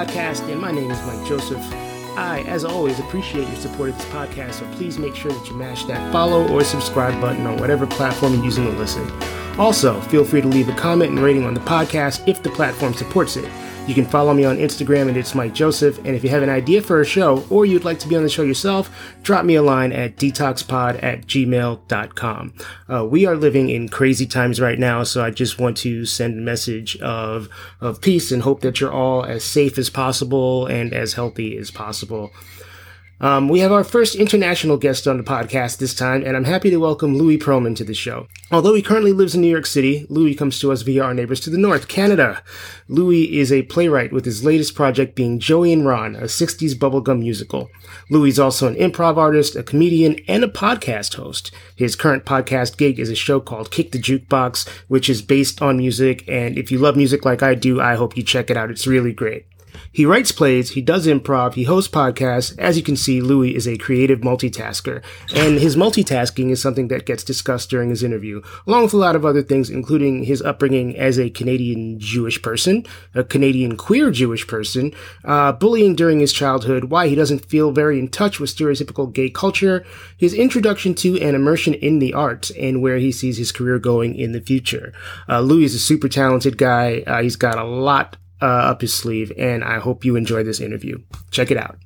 Podcast, and my name is Mike Joseph. I, as always, appreciate your support of this podcast, so please make sure that you mash that follow or subscribe button on whatever platform you're using to listen. Also, feel free to leave a comment and rating on the podcast if the platform supports it. You can follow me on Instagram and it's Mike Joseph. And if you have an idea for a show or you'd like to be on the show yourself, drop me a line at detoxpod at gmail.com. Uh, we are living in crazy times right now, so I just want to send a message of, of peace and hope that you're all as safe as possible and as healthy as possible. Um, we have our first international guest on the podcast this time, and I'm happy to welcome Louis Pearlman to the show. Although he currently lives in New York City, Louis comes to us via our neighbors to the north, Canada. Louis is a playwright with his latest project being Joey and Ron, a 60s bubblegum musical. Louis is also an improv artist, a comedian, and a podcast host. His current podcast gig is a show called Kick the Jukebox, which is based on music, and if you love music like I do, I hope you check it out. It's really great. He writes plays, he does improv, he hosts podcasts. As you can see, Louis is a creative multitasker, and his multitasking is something that gets discussed during his interview, along with a lot of other things, including his upbringing as a Canadian Jewish person, a Canadian queer Jewish person, uh, bullying during his childhood, why he doesn't feel very in touch with stereotypical gay culture, his introduction to and immersion in the arts, and where he sees his career going in the future. Uh, Louis is a super talented guy. Uh, he's got a lot uh, up his sleeve, and I hope you enjoy this interview. Check it out.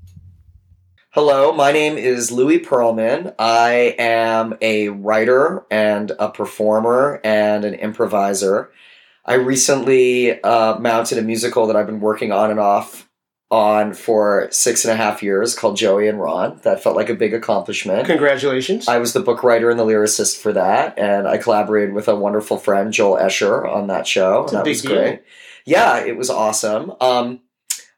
Hello, my name is Louis Pearlman. I am a writer and a performer and an improviser. I recently uh, mounted a musical that I've been working on and off on for six and a half years called Joey and Ron. That felt like a big accomplishment. Congratulations. I was the book writer and the lyricist for that, and I collaborated with a wonderful friend, Joel Escher, on that show. It's a that big was deal. Yeah, it was awesome. Um,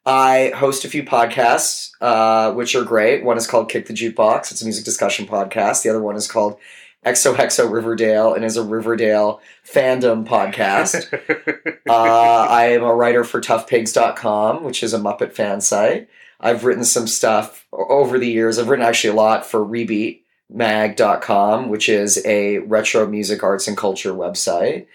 I host a few podcasts, uh, which are great. One is called Kick the Jukebox. It's a music discussion podcast. The other one is called XOXO Riverdale and is a Riverdale fandom podcast. uh, I am a writer for toughpigs.com, which is a Muppet fan site. I've written some stuff over the years. I've written actually a lot for rebeatmag.com, which is a retro music arts and culture website.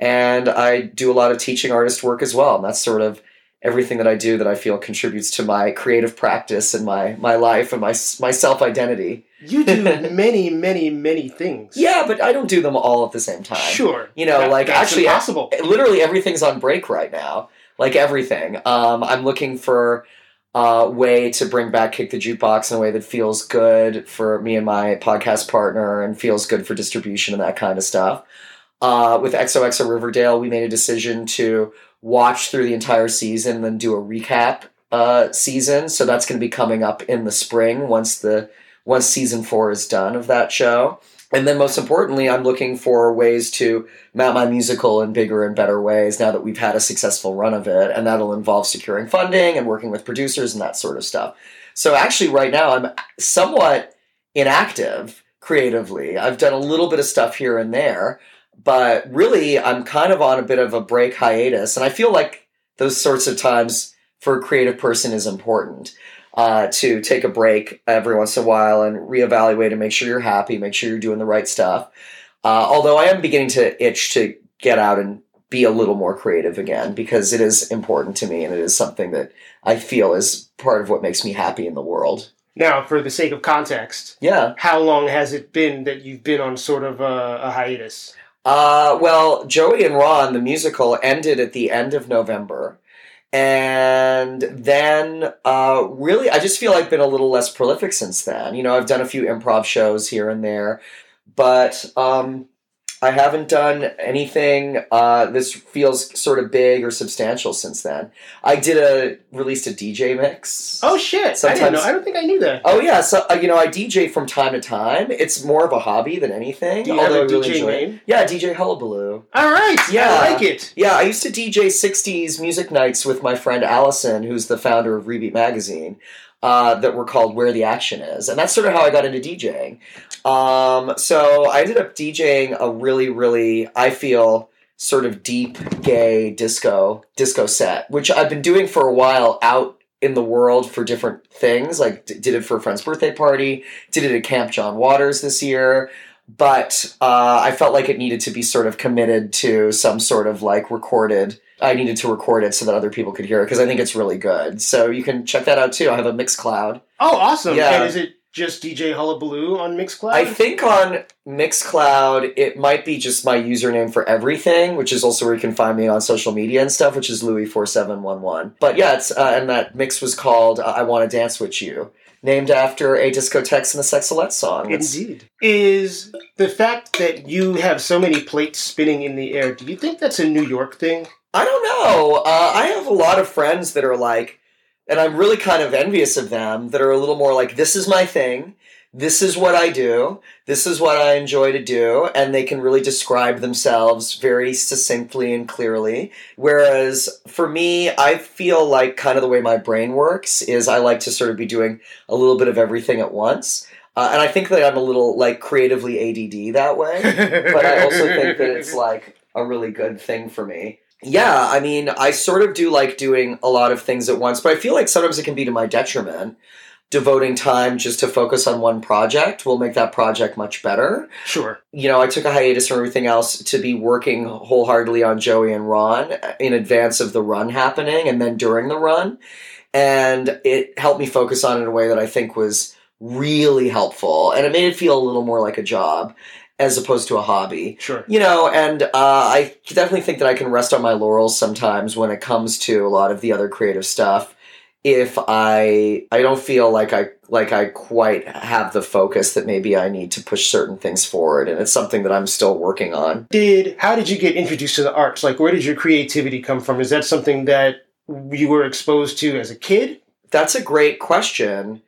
And I do a lot of teaching artist work as well. And that's sort of everything that I do that I feel contributes to my creative practice and my, my life and my, my self identity. you do many, many, many things. Yeah, but I don't do them all at the same time. Sure. You know, That- like actually, impossible. literally everything's on break right now. Like everything. Um, I'm looking for a way to bring back Kick the Jukebox in a way that feels good for me and my podcast partner and feels good for distribution and that kind of stuff. Uh, with XOXO Riverdale, we made a decision to watch through the entire season and then do a recap uh, season. So that's going to be coming up in the spring once the once season four is done of that show. And then most importantly, I'm looking for ways to mount my musical in bigger and better ways now that we've had a successful run of it. And that'll involve securing funding and working with producers and that sort of stuff. So actually, right now, I'm somewhat inactive creatively. I've done a little bit of stuff here and there, but really, I'm kind of on a bit of a break hiatus. And I feel like those sorts of times for a creative person is important uh, to take a break every once in a while and reevaluate and make sure you're happy, make sure you're doing the right stuff. Uh, although I am beginning to itch to get out and be a little more creative again because it is important to me and it is something that I feel is part of what makes me happy in the world. Now, for the sake of context, Yeah. how long has it been that you've been on sort of a, a hiatus? Uh, well, Joey and Ron, the musical, ended at the end of November. And then, uh, really, I just feel like I've been a little less prolific since then. You know, I've done a few improv shows here and there, but um, I haven't done anything uh, this feels sort of big or substantial since then. I did a released a DJ mix. Oh shit! I didn't know. I don't think I knew that. Oh yeah, so uh, you know I DJ from time to time. It's more of a hobby than anything. Do you have a really DJ enjoy it. Yeah, DJ Hullabaloo. All right. Yeah. I like it. Yeah, I used to DJ 60s music nights with my friend Allison, who's the founder of Rebeat Magazine, uh, that were called Where the Action Is. And that's sort of how I got into DJing. Um, so I ended up DJing a really, really, I feel, sort of deep gay disco disco set, which I've been doing for a while out in the world for different things. Like d- did it for a friend's birthday party, did it at Camp John Waters this year. But uh, I felt like it needed to be sort of committed to some sort of like recorded I needed to record it so that other people could hear it because I think it's really good. So you can check that out too. I have a Mixcloud. Oh, awesome! Yeah. And is it just DJ Hullabaloo on Mixcloud? I think on Mixcloud, it might be just my username for everything, which is also where you can find me on social media and stuff, which is Louis4711. But yeah, it's, uh, and that mix was called uh, I Want to Dance With You, named after a Disco-Tex and a Sexolette song. It's- Indeed. Is the fact that you have so many plates spinning in the air, do you think that's a New York thing? I don't know. Uh, I have a lot of friends that are like, and I'm really kind of envious of them that are a little more like, this is my thing. This is what I do. This is what I enjoy to do. And they can really describe themselves very succinctly and clearly. Whereas for me, I feel like kind of the way my brain works is I like to sort of be doing a little bit of everything at once. Uh, and I think that I'm a little like creatively ADD that way but I also think that it's like a really good thing for me. Yeah, I mean, I sort of do like doing a lot of things at once, but I feel like sometimes it can be to my detriment. Devoting time just to focus on one project will make that project much better. sure. You know, I took a hiatus from everything else to be working wholeheartedly on Joey and Ron in advance of the run happening and then during the run. And it helped me focus on it in a way that I think was really helpful. And it made it feel a little more like a job as opposed to a hobby Sure. you know and uh, i definitely think that i can rest on my laurels sometimes when it comes to a lot of the other creative stuff if i i don't feel like i like i quite have the focus that maybe i need to push certain things forward and it's something that i'm still working on Did how did you get introduced to the arts? Like, where did your creativity come from? Is that something that you were exposed to as a kid? that's a great question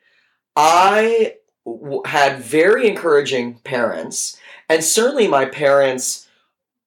i w- had very encouraging parents and certainly my parents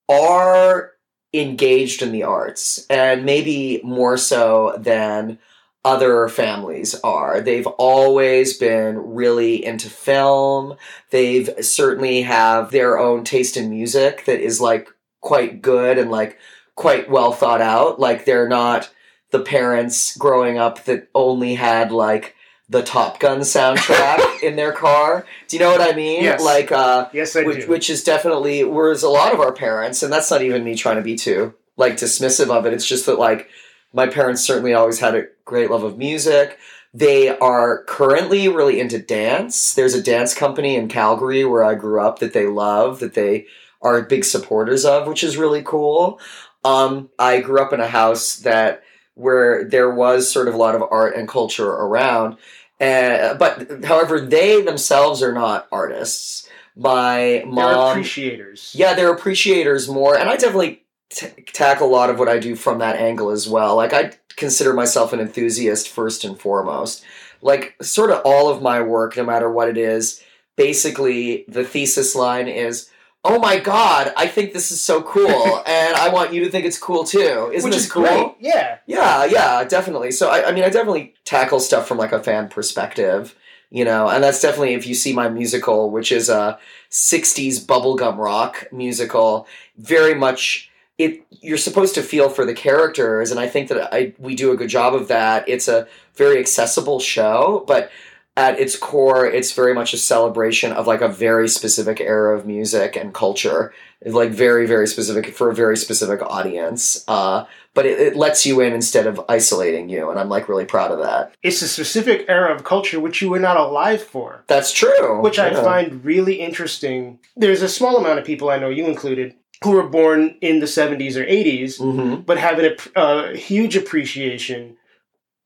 are engaged in the arts and maybe more so than other families are. They've always been really into film. They've certainly have their own taste in music that is like quite good and like quite well thought out. Like they're not the parents growing up that only had like the Top Gun soundtrack in their car. Do you know what I mean? Yes. Like uh Yes, I which, do. which is definitely whereas a lot of our parents and that's not even me trying to be too like dismissive of it it's just that like my parents certainly always had a great love of music they are currently really into dance there's a dance company in calgary where i grew up that they love that they are big supporters of which is really cool um, i grew up in a house that where there was sort of a lot of art and culture around. Uh, but however they themselves are not artists. My They're mom appreciators. yeah they're appreciators more and i definitely t- tackle a lot of what i do from that angle as well. Like i consider myself an enthusiast first and foremost. Like sort of all of my work no matter what it is basically the thesis line is oh my god i think this is so cool and i want you to think it's cool too isn't Which this is cool great. Yeah. yeah, yeah, definitely. So I, I mean, I definitely tackle stuff from like a fan perspective, you know, and that's definitely if you see my musical, which is a '60s bubblegum rock musical, very much it. You're supposed to feel for the characters, and I think that I we do a good job of that. It's a very accessible show, but at its core, it's very much a celebration of like a very specific era of music and culture, like very, very specific for a very specific audience. Uh, but it, it lets you in instead of isolating you, and I'm like really proud of that. It's a specific era of culture which you were not alive for. That's true. which I find really interesting. There's a small amount of people I know, you included, who were born in the 70s or 80s, Mhm. but have a uh, huge appreciation,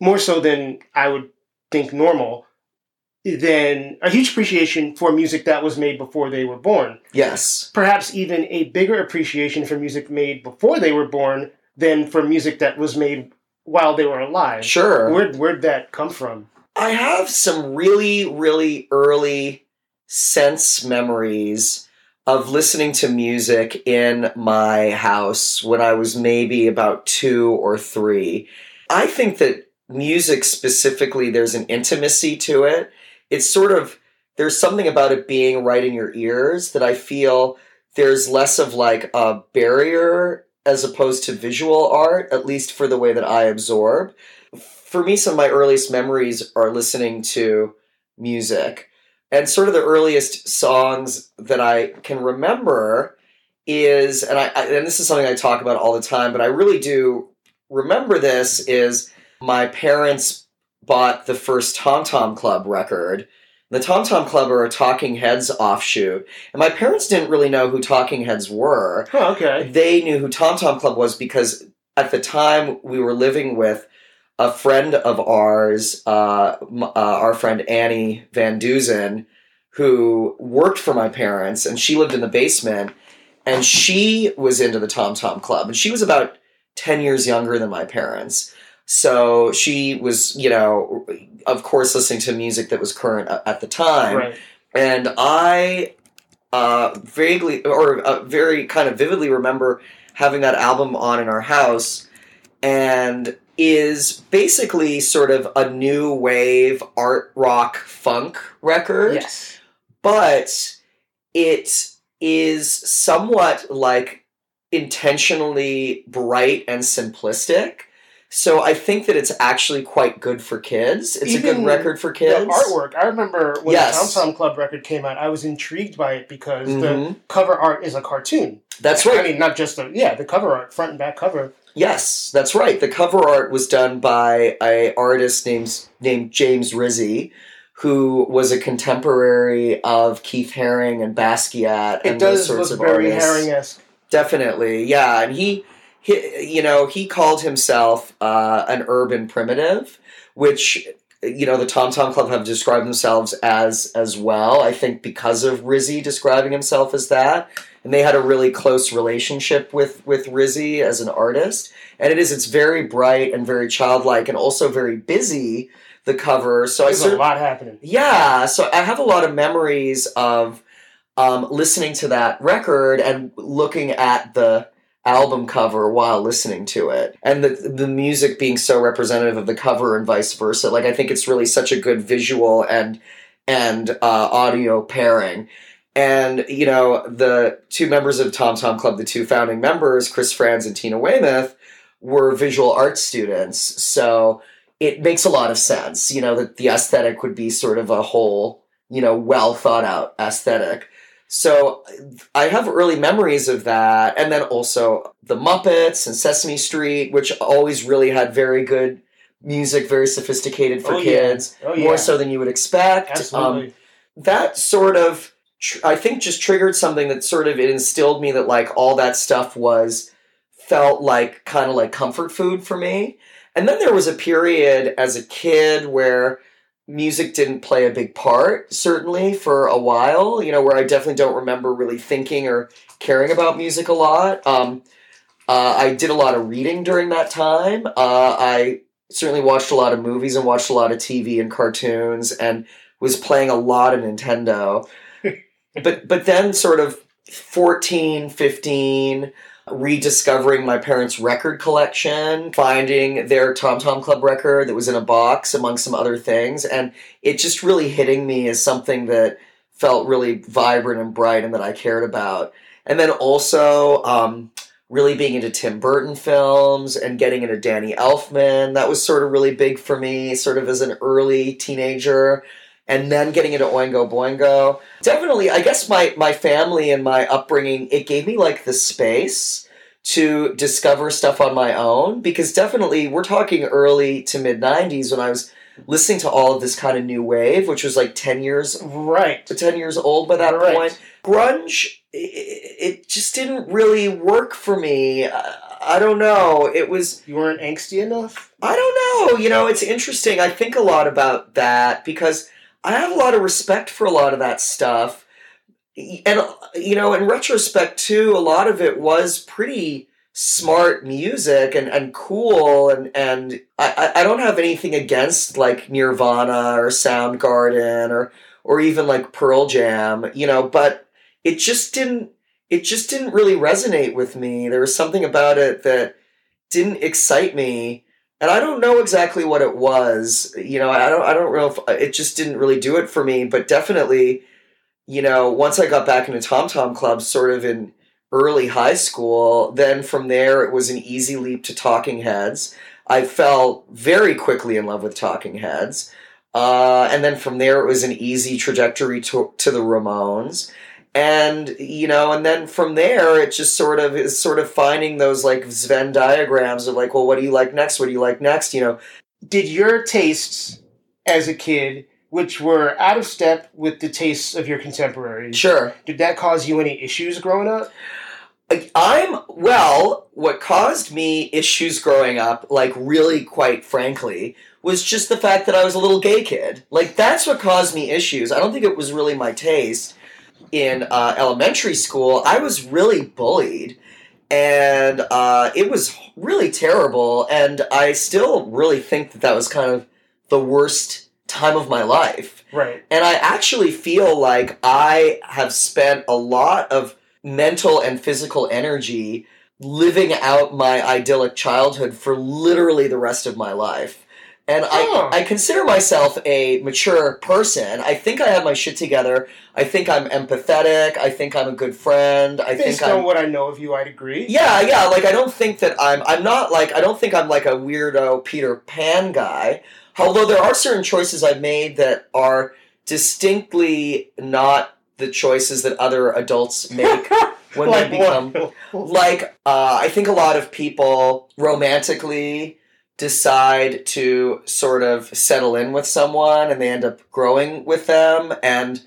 more so than I would think normal, than a huge appreciation for music that was made before they were born. Yes. Perhaps even a bigger appreciation for music made before they were born than for music that was made while they were alive. Sure. Where, where'd that come from? I have some really, really early sense memories of listening to music in my house when I was maybe about two or three. I think that music specifically, there's an intimacy to it. It's sort of, there's something about it being right in your ears that I feel there's less of like a barrier as opposed to visual art, at least for the way that I absorb for me, some of my earliest memories are listening to music. And sort of the earliest songs that I can remember is, and I, and this is something I talk about all the time, but I really do remember this is my parents bought the first Tom Tom Club record. The Tom Tom Club are a Talking Heads offshoot, and my parents didn't really know who Talking Heads were. Oh, okay. They knew who Tom Tom Club was because at the time we were living with a friend of ours, uh, uh, our friend Annie Van Duzen, who worked for my parents, and she lived in the basement, and she was into the Tom Tom Club, and she was about ten years younger than my parents. So she was, you know, of course, listening to music that was current at the time, Right. and I uh, vaguely or uh, very kind of vividly remember having that album on in our house, and is basically sort of a new wave art rock funk record Yes. but it is somewhat like intentionally bright and simplistic. So I think that it's actually quite good for kids. It's a good record for The kids. artwork. I remember when Yes. the Tom Tom Club record came out, I was intrigued by it because the Mhm. cover art is a cartoon. That's right. I mean, not just the yeah, the cover art, front and back cover. Yes, that's right. The cover art was done by a artist named named James Rizzi, who was a contemporary of Keith Haring and Basquiat It and those sorts look of very artists. Haring esque. Definitely, yeah, and he, he you know, he called himself uh, an urban primitive, which you know the Tom Tom Club have described themselves as as well. I think because of Rizzi describing himself as that, and they had a really close relationship with with Rizzi as an artist. And it is, it's very bright and very childlike, and also very busy. The cover, so I There's a lot happening. yeah, so I have a lot of memories of um, listening to that record and looking at the album cover while listening to it, and the the music being so representative of the cover and vice versa. Like I think it's really such a good visual and and uh, audio pairing. And you know the two members of Tom Tom Club, the two founding members, Chris Frantz and Tina Weymouth, were visual arts students. So it makes a lot of sense, you know, that the aesthetic would be sort of a whole, you know, well thought out aesthetic. So I have early memories of that. And then also the Muppets and Sesame Street, which always really had very good music, very sophisticated for Oh, yeah. kids, Oh yeah, more so than you would expect. Um, that sort of tr- i think just triggered something that sort of it instilled me that like all that stuff was felt like kind of like comfort food for me and then there was a period as a kid where music didn't play a big part certainly for a while you know where i definitely don't remember really thinking or caring about music a lot um, uh, i did a lot of reading during that time uh, i certainly watched a lot of movies and watched a lot of tv and cartoons and was playing a lot of Nintendo. but but then sort of 14, 15 rediscovering my parents' record collection, finding their Tom Tom Club record that was in a box among some other things and it just really hitting me as something that felt really vibrant and bright and that I cared about. And then also um really being into Tim Burton films and getting into Danny Elfman. That was sort of really big for me, sort of as an early teenager and then getting into Oingo Boingo. Definitely, I guess my my family and my upbringing it gave me like the space to discover stuff on my own because definitely we're talking early to mid 90s when I was listening to all of this kind of new wave which was like 10 years right. 10 years old by that Right. point grunge it just didn't really work for me I, I don't know it was You weren't angsty enough. I don't know. You know, it's interesting. I think a lot about that because I have a lot of respect for a lot of that stuff. And, you know, in retrospect, too, a lot of it was pretty smart music and, and cool. And, and I, I don't have anything against like Nirvana or Soundgarden or, or even like Pearl Jam, you know, but it just didn't, it just didn't really resonate with me. There was something about it that didn't excite me and I don't know exactly what it was. You know, I don't I don't know if it just didn't really do it for me, but definitely, you know, once I got back into Tom Tom Club sort of in early high school, then from there it was an easy leap to Talking Heads. I fell very quickly in love with Talking Heads. Uh, and then from there it was an easy trajectory to, to the Ramones. And you know and then from there it just sort of is sort of finding those like Venn diagrams of like well what do you like next what do you like next you know Did your tastes as a kid, which were out of step with the tastes of your contemporaries, sure did that cause you any issues growing up? I'm well. What caused me issues growing up, like really, quite frankly, was just the fact that I was a little gay kid. Like that's what caused me issues. I don't think it was really my taste. In uh, elementary school, I was really bullied, and uh, it was really terrible. And I still really think that that was kind of the worst time of my life. Right. And I actually feel like I have spent a lot of mental and physical energy living out my idyllic childhood for literally the rest of my life. And. I, I consider myself a mature person. I think I have my shit together. I think I'm empathetic. I think I'm a good friend. I Based think on I'm what I know of you, I'd agree. yeah, yeah. Like I don't think that I'm. I'm not like. I don't think I'm like a weirdo Peter Pan guy. Although there are certain choices I've made that are distinctly not the choices that other adults make when like they become. Like uh, I think a lot of people romantically decide to sort of settle in with someone and they end up growing with them and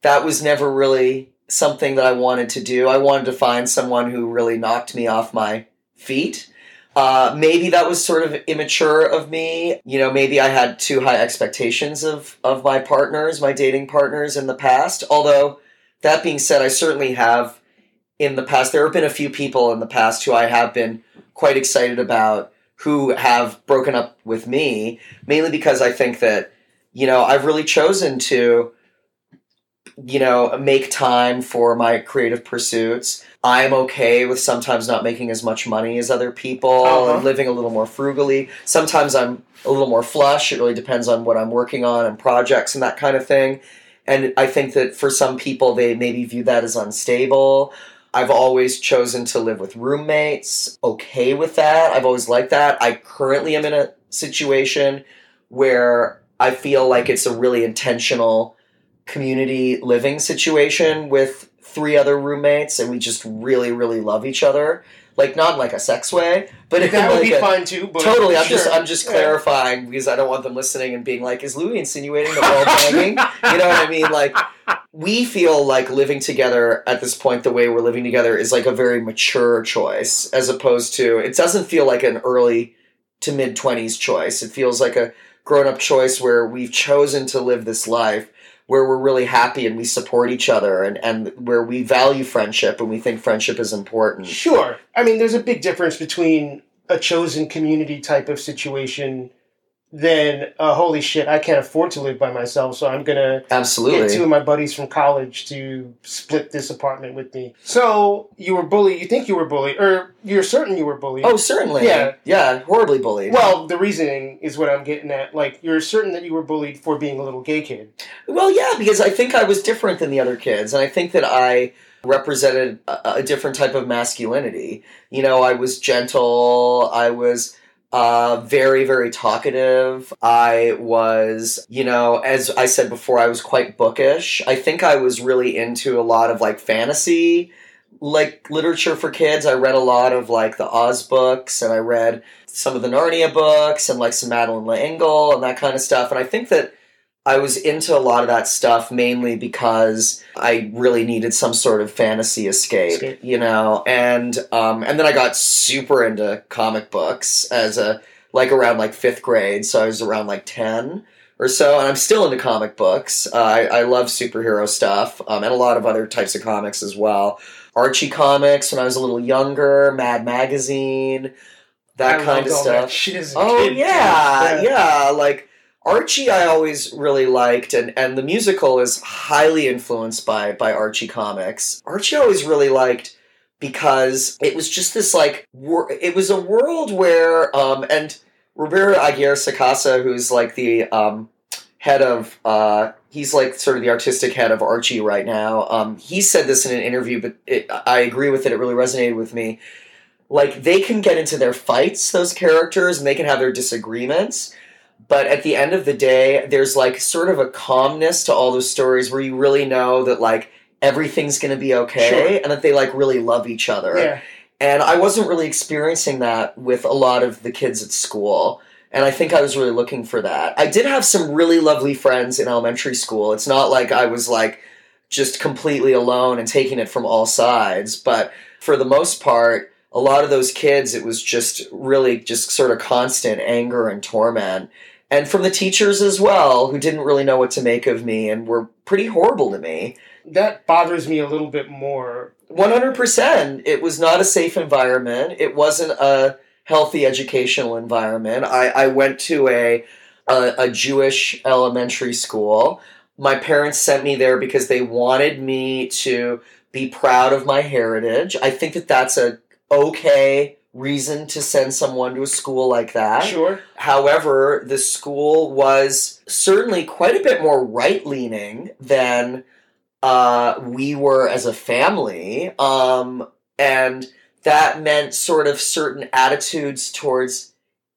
that was never really something that I wanted to do. I wanted to find someone who really knocked me off my feet. Uh, maybe that was sort of immature of me. You know, maybe I had too high expectations of, of my partners, my dating partners in the past. Although, that being said, I certainly have in the past. There have been a few people in the past who I have been quite excited about who have broken up with me, mainly because I think that, you know, I've really chosen to you know, make time for my creative pursuits. I'm okay with sometimes not making as much money as other people Uh-huh. and living a little more frugally. Sometimes I'm a little more flush. It really depends on what I'm working on and projects and that kind of thing. And I think that for some people, they maybe view that as unstable. I've always chosen to live with roommates, okay with that. I've always liked that. I currently am in a situation where I feel like it's a really intentional community living situation with three other roommates and we just really really love each other like not in like a sex way but that would like be a- fine too. But totally i'm sure. just i'm just Yeah. clarifying because i don't want them listening and being like is louis insinuating the we're banging you know what i mean like we feel like living together at this point the way we're living together is like a very mature choice as opposed to it doesn't feel like an early to mid 20s choice it feels like a grown up choice where we've chosen to live this life where we're really happy and we support each other and, and where we value friendship and we think friendship is important Sure. I mean, there's a big difference between a chosen community type of situation than uh, holy shit, I can't afford to live by myself, so I'm gonna absolutely get two of my buddies from college to split this apartment with me. So you were bullied. You think you were bullied, or you're certain you were bullied? oh certainly Yeah. yeah horribly bullied Well, the reasoning is what I'm getting at. Like, you're certain that you were bullied for being a little gay kid. Well, yeah, because I think I was different than the other kids, and I think that I represented a, a different type of masculinity. You know, I was gentle. I was uh, very, very talkative. I was, you know, as I said before, I was quite bookish. I think I was really into a lot of like fantasy, like literature for kids. I read a lot of like the Oz books, and I read some of the Narnia books, and like some Madeleine L'Engle and that kind of stuff. And I think that I was into a lot of that stuff mainly because I really needed some sort of fantasy escape, Escape. you know, and um, and then I got super into comic books as a like around like fifth grade, so I was around like ten or so, and I'm still into comic books. Uh, I, I love superhero stuff um, and a lot of other types of comics as well. Archie comics when I was a little younger, Mad Magazine, that I kind of stuff. Oh kid, yeah, yeah, Like Archie, I always really liked, and and the musical is highly influenced by by Archie comics. Archie, I always really liked because it was just this like wor- it was a world where um and Roberto Aguirre Sacasa, who's like the um head of uh he's like sort of the artistic head of Archie right now. Um he said this in an interview, but it, I agree with it. It really resonated with me like they can get into their fights those characters and they can have their disagreements but at the end of the day there's like sort of a calmness to all those stories where you really know that like everything's going to be okay Sure. and that they like really love each other. Yeah. And I wasn't really experiencing that with a lot of the kids at school. And I think I was really looking for that. I did have some really lovely friends in elementary school. It's not like I was like just completely alone and taking it from all sides. But for the most part, a lot of those kids, it was just really just sort of constant anger and torment. And from the teachers as well, who didn't really know what to make of me and were pretty horrible to me. That bothers me a little bit more. 100%. It was not a safe environment. It wasn't a healthy educational environment. I, I went to a, a, a Jewish elementary school. My parents sent me there because they wanted me to be proud of my heritage. I think that that's a okay reason to send someone to a school like that. Sure. However, the school was certainly quite a bit more right leaning than uh, we were as a family. Um, and that meant sort of certain attitudes towards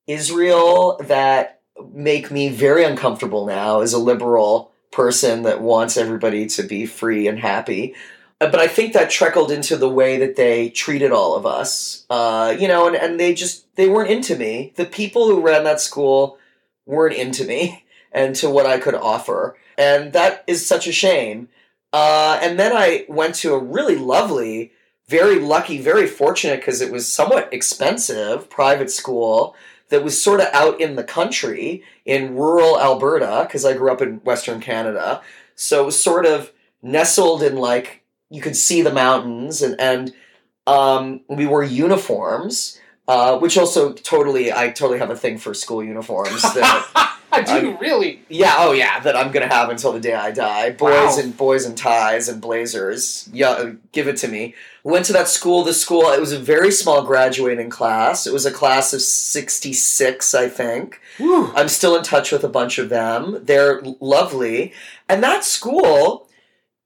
Israel that make me very uncomfortable now as a liberal person that wants everybody to be free and happy. Uh, But I think that trickled into the way that they treated all of us. Uh, you know, and, and they just, they weren't into me. The people who ran that school weren't into me and to what I could offer. And that is such a shame. Uh, and then I went to a really lovely, very lucky, very fortunate because it was somewhat expensive private school that was sort of out in the country in rural Alberta because I grew up in Western Canada. So it was sort of nestled in like you could see the mountains and and um, we wore uniforms, uh, which also totally I totally have a thing for school uniforms. That, I Do you really? yeah, oh yeah, that I'm gonna have until the day I die. Boys Wow. and boys and ties and blazers. Yeah, uh, give it to me. Went to that school. The school. It was a very small graduating class. It was a class of sixty six, I think. Whew. I'm still in touch with a bunch of them. They're lovely. And that school,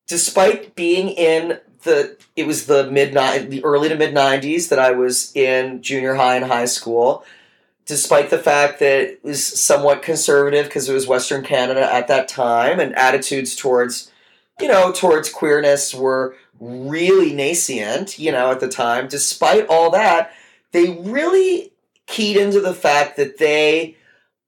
despite being in the it was the mid the early to mid 90s that I was in junior high and high school, despite the fact that it was somewhat conservative because it was Western Canada at that time and attitudes towards you know towards queerness were really nascent, you know, at the time. Despite all that, they really keyed into the fact that they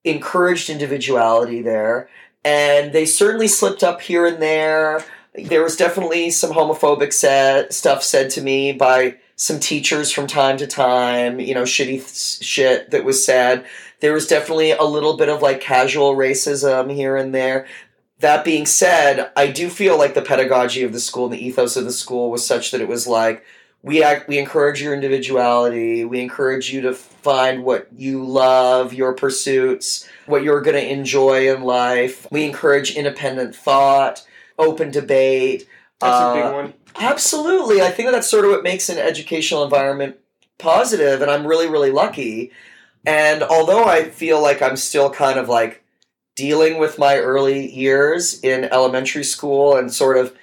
encouraged individuality there, and they certainly slipped up here and there. There was definitely some homophobic said, stuff said to me by some teachers from time to time, you know, shitty th- shit that was said. There was definitely a little bit of like casual racism here and there. That being said, I do feel like the pedagogy of the school and the ethos of the school was such that it was like we act, we encourage your individuality. We encourage you to find what you love, your pursuits, what you're going to enjoy in life. We encourage independent thought, open debate. That's a Uh, big one. Absolutely. I think that's sort of what makes an educational environment positive, and I'm really, really lucky. And although I feel like I'm still kind of like dealing with my early years in elementary school and sort of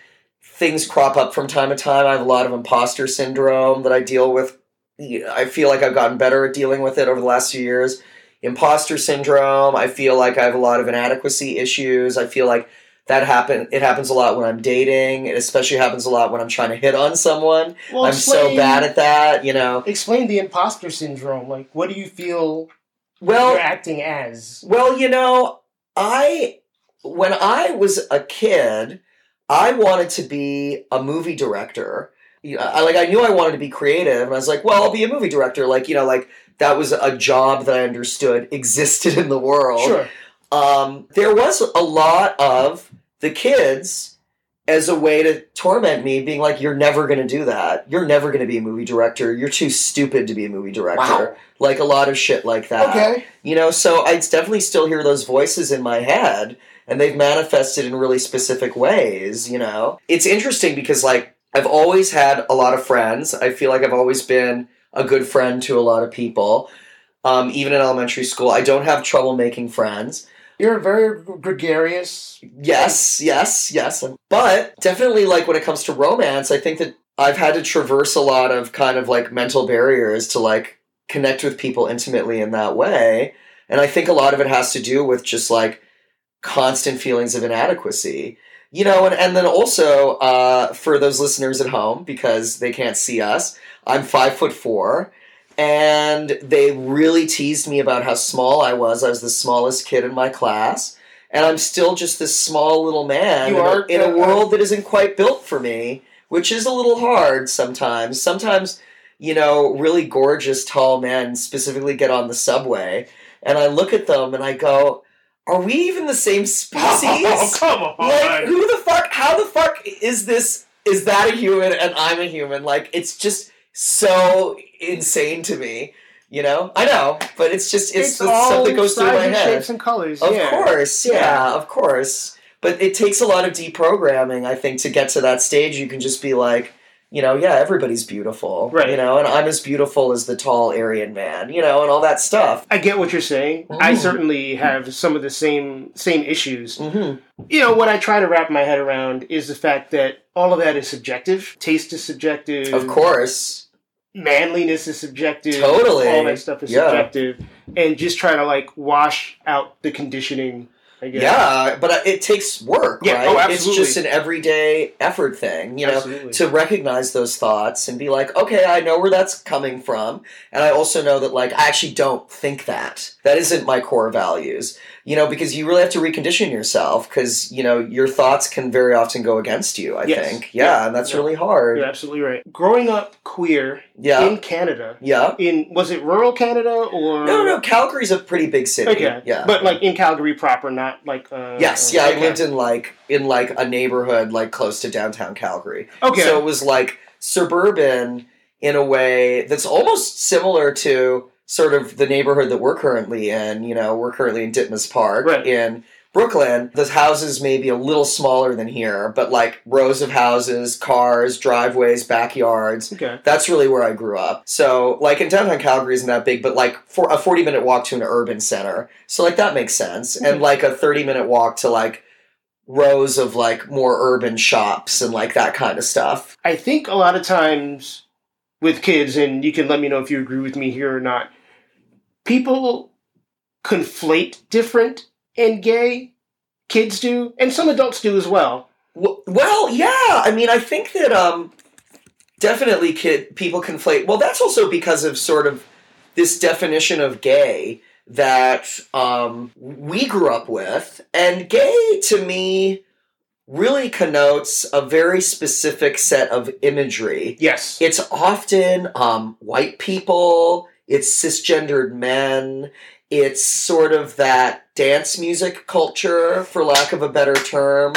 things crop up from time to time, I have a lot of imposter syndrome that I deal with. I feel like I've gotten better at dealing with it over the last few years. Imposter syndrome. I feel like I have a lot of inadequacy issues. I feel like that happen. It happens a lot when I'm dating. It especially happens a lot when I'm trying to hit on someone. Well, I'm so bad at that. You know. Explain the imposter syndrome. Like, what do you feel Well, you're acting as? Well, you know, I when I was a kid, I wanted to be a movie director. I like I knew I wanted to be creative, and I was like, well, I'll be a movie director. Like you know, like that was a job that I understood existed in the world. Sure. Um, there was a lot of the kids as a way to torment me, being like, "You're never going to do that. You're never going to be a movie director. You're too stupid to be a movie director." Wow. Like a lot of shit like that. Okay. You know, so I definitely still hear those voices in my head, and they've manifested in really specific ways, you know? It's interesting because, like, I've always had a lot of friends. I feel like I've always been a good friend to a lot of people, um, even in elementary school. I don't have trouble making friends. You're very gregarious. Yes, yes, yes. But definitely, like, when it comes to romance, I think that I've had to traverse a lot of kind of like mental barriers to like connect with people intimately in that way. And I think a lot of it has to do with just like constant feelings of inadequacy. you know, and, and then also uh, for those listeners at home, because they can't see us, I'm five foot four. And they really teased me about how small I was. I was the smallest kid in my class. And I'm still just this small little man in, a, in a uh, world that isn't quite built for me, which is a little hard sometimes. Sometimes, you know, really gorgeous tall men specifically get on the subway. And I look at them and I go, are we even the same species? Oh, come on. like who the fuck how the fuck is this is that a human and i'm a human like it's just so insane to me you know i know but it's just it's, it's stuff that goes through my head shapes, and colors. of yeah. course yeah, Yeah. of course but it takes a lot of deprogramming i think to get to that stage you can just be like you know yeah everybody's beautiful Right. you know and i'm as beautiful as the tall aryan man you know and all that stuff I get what you're saying. I Mhm. certainly have some of the same same issues. hmm You know, what I try to wrap my head around is the fact that all of that is subjective. Taste is subjective. of course Manliness is subjective. Totally. All that stuff is Yeah. subjective. And just try to like wash out the conditioning. I guess. Yeah, but uh, it takes work, Yeah, right? oh, it's just an everyday effort thing, you know, Absolutely. to recognize those thoughts and be like, okay, I know where that's coming from, and I also know that like I actually don't think that. That isn't my core values, you know, because you really have to recondition yourself because you know your thoughts can very often go against you. I Yes. think, yeah, Yeah. and that's Yeah. really hard. You're absolutely right. Growing up queer Yeah, in Canada, yeah. in was it rural Canada or No, no, Calgary's a pretty big city. Okay, yeah, but like in Calgary proper, not like uh, Yes, yeah, I lived in like in like a neighborhood like close to downtown Calgary. Okay, So it was like suburban in a way that's almost similar to sort of the neighborhood that we're currently in. You know, we're currently in Ditmas Park Right. in Brooklyn. The houses may be a little smaller than here, but like rows of houses, cars, driveways, backyards. okay, That's really where I grew up. So, like in downtown Calgary isn't that big, but like for a 40 minute walk to an urban center. So, like that makes sense. And Mhm. like a 30 minute walk to like rows of like more urban shops and like that kind of stuff. I think a lot of times with kids, and you can let me know if you agree with me here or not. People conflate different and gay. Kids do, and some adults do as well. Well, yeah. I mean, I think that um, definitely kid people conflate. Well, that's also because of sort of this definition of gay that um, we grew up with, and gay to me really connotes a very specific set of imagery. Yes, It's often um, white people. It's cisgendered men. It's sort of that dance music culture, for lack of a better term.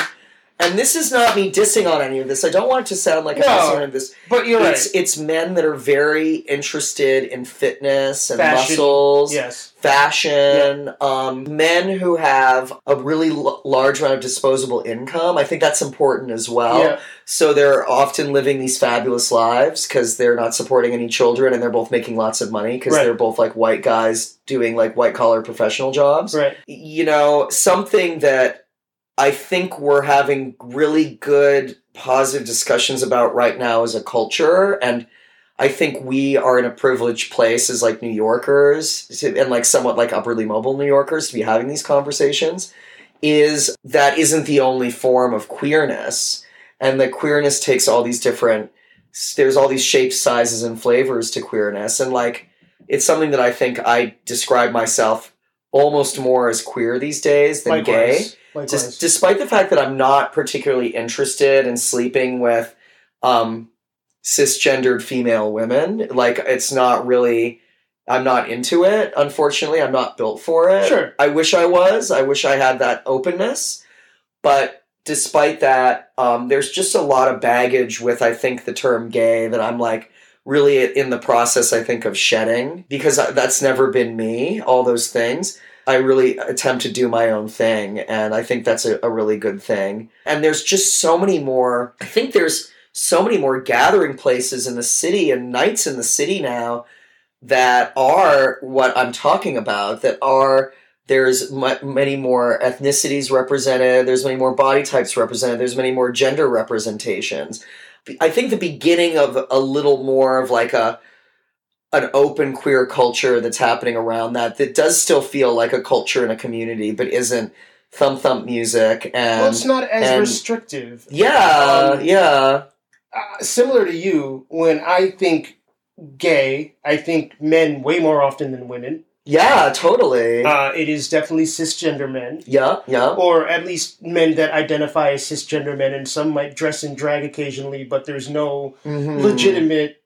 And this is not me dissing on any of this. I don't want it to sound like I'm No, dissing on any of this. but you're It's right. it's men that are very interested in fitness and Fashion. muscles, Yes, fashion. Um, men who have a really l- large amount of disposable income. I think that's important as well. yeah, So they're often living these fabulous lives because they're not supporting any children and they're both making lots of money because Right. they're both like white guys doing like white collar professional jobs. right. You know, something that I think we're having really good positive discussions about right now as a culture and I think we are in a privileged place as like New Yorkers and like somewhat like upwardly mobile New Yorkers to be having these conversations is that isn't the only form of queerness and that queerness takes all these different there's all these shapes sizes and flavors to queerness and like it's something that i think i describe myself almost more as queer these days than gay Likewise. Despite the fact that i'm not particularly interested in sleeping with um cisgendered female women like it's not really i'm not into it unfortunately. I'm not built for it. Sure. i wish i was. I wish i had that openness. But despite that um, there's just a lot of baggage with i think the term gay that i'm like really in the process i think of shedding because that's never been me all those things i really attempt to do my own thing and i think that's a, a really good thing. And there's just so many more i think there's so many more gathering places in the city and nights in the city now that are what i'm talking about that are there's m- many more ethnicities represented there's many more body types represented there's many more gender representations. I think the beginning of a little more of like a an open queer culture that's happening around that that does still feel like a culture and a community but isn't thump thump music and well, it's not as and- restrictive. yeah, Um, yeah, uh, similar to you, when I think gay, I think men way more often than women. yeah, totally. Uh, it is definitely cisgender men, yeah, yeah. or at least men that identify as cisgender men, and some might dress in drag occasionally, but there's no Mhm. legitimate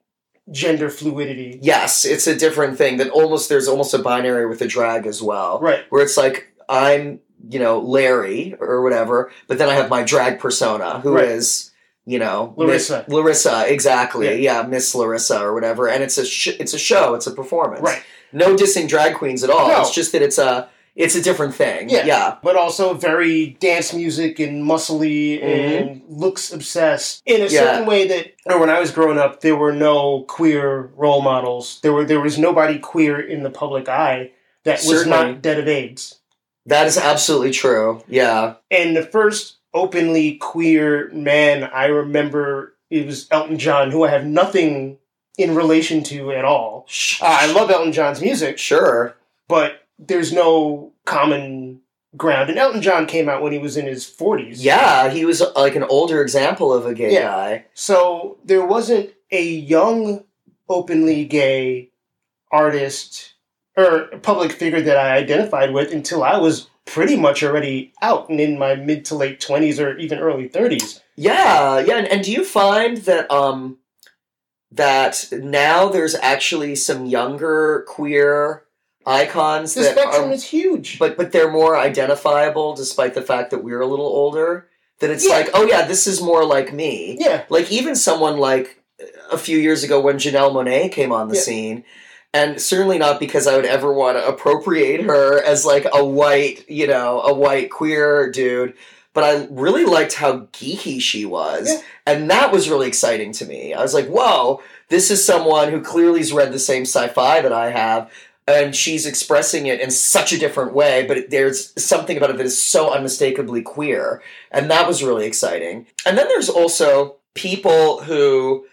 gender fluidity. Yes, it's a different thing. That almost there's almost a binary with the drag as well, Right. where it's like I'm, you know, Larry or whatever, but then I have my drag persona who is, Right. you know, Larissa. Miss- Larissa, exactly. Yeah. Yeah. Miss Larissa or whatever, and it's a sh- it's a show, it's a performance. Right. No dissing drag queens at all. No. It's just that it's a it's a different thing. Yeah. Yeah. But also very dance music and muscly and looks obsessed in a Mm-hmm. Yeah. certain way that or when I was growing up there were no queer role models. There were there was nobody queer in the public eye that was Certainly. not dead of AIDS. That is absolutely true. Yeah. And the first openly queer man I remember it was Elton John, who I have nothing in relation to at all. Uh, I love Elton John's music, Sure. but there's no common ground. And Elton John came out when he was in his 40s. Yeah, he was like an older example of a gay Yeah. guy. So there wasn't a young, openly gay artist or public figure that I identified with until I was pretty much already out and in my mid to late 20s or even early 30s. Yeah, yeah, and, and do you find that um that now there's actually some younger queer icons The that spectrum are is huge. but but they're more identifiable despite the fact that we're a little older? That it's Yeah. like, oh yeah, this is more like me. yeah. Like even someone like uh, a few years ago when Janelle Monáe came on the Yeah. scene, and certainly not because I would ever want to appropriate her as like a white, you know, a white queer dude. But I really liked how geeky she was. Yeah. And that was really exciting to me. I was like, whoa, this is someone who clearly has read the same sci fi that I have. And she's expressing it in such a different way, but there's something about it that is so unmistakably queer. And that was really exciting. And then there's also people who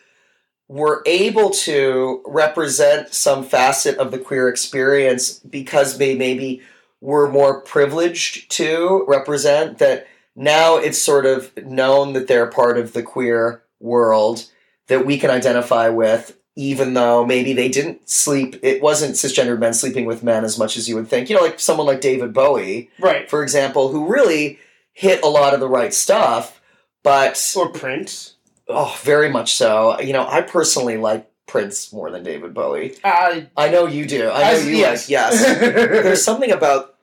were able to represent some facet of the queer experience because they maybe were more privileged to represent that now it's sort of known that they're part of the queer world that we can identify with even though maybe they didn't sleep it wasn't cisgendered men sleeping with men as much as you would think you know like someone like david bowie Right. for example who really hit a lot of the right stuff but Or Prince. Oh, very much so. You know, I personally like Prince more than David Bowie. Uh, I know you do. I know as- you yes. like. Yes, there's something about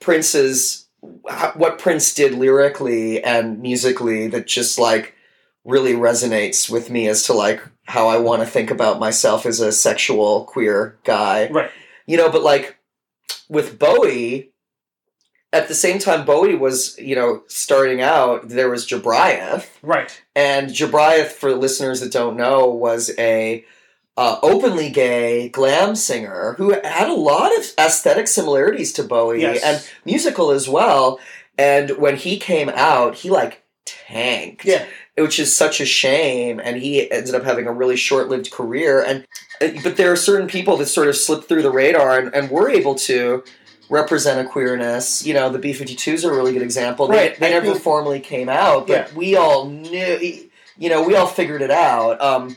Prince's what Prince did lyrically and musically that just like really resonates with me as to like how I want to think about myself as a sexual queer guy. right. You know, but like with Bowie, at the same time Bowie was, you know, starting out, there was Jobriath. Right. And Jobriath, for listeners that don't know, was a uh, openly gay glam singer who had a lot of aesthetic similarities to Bowie Yes. and musical as well. And when he came out, he like tanked, Yeah. Which is such a shame. And he ended up having a really short-lived career. And uh, but there are certain people that sort of slip through the radar and, and were able to represent a queerness. You know, the B 52s are a really good example. They, Right, they never formally came out, but Yeah. we all knew, you know, we all figured it out. Um,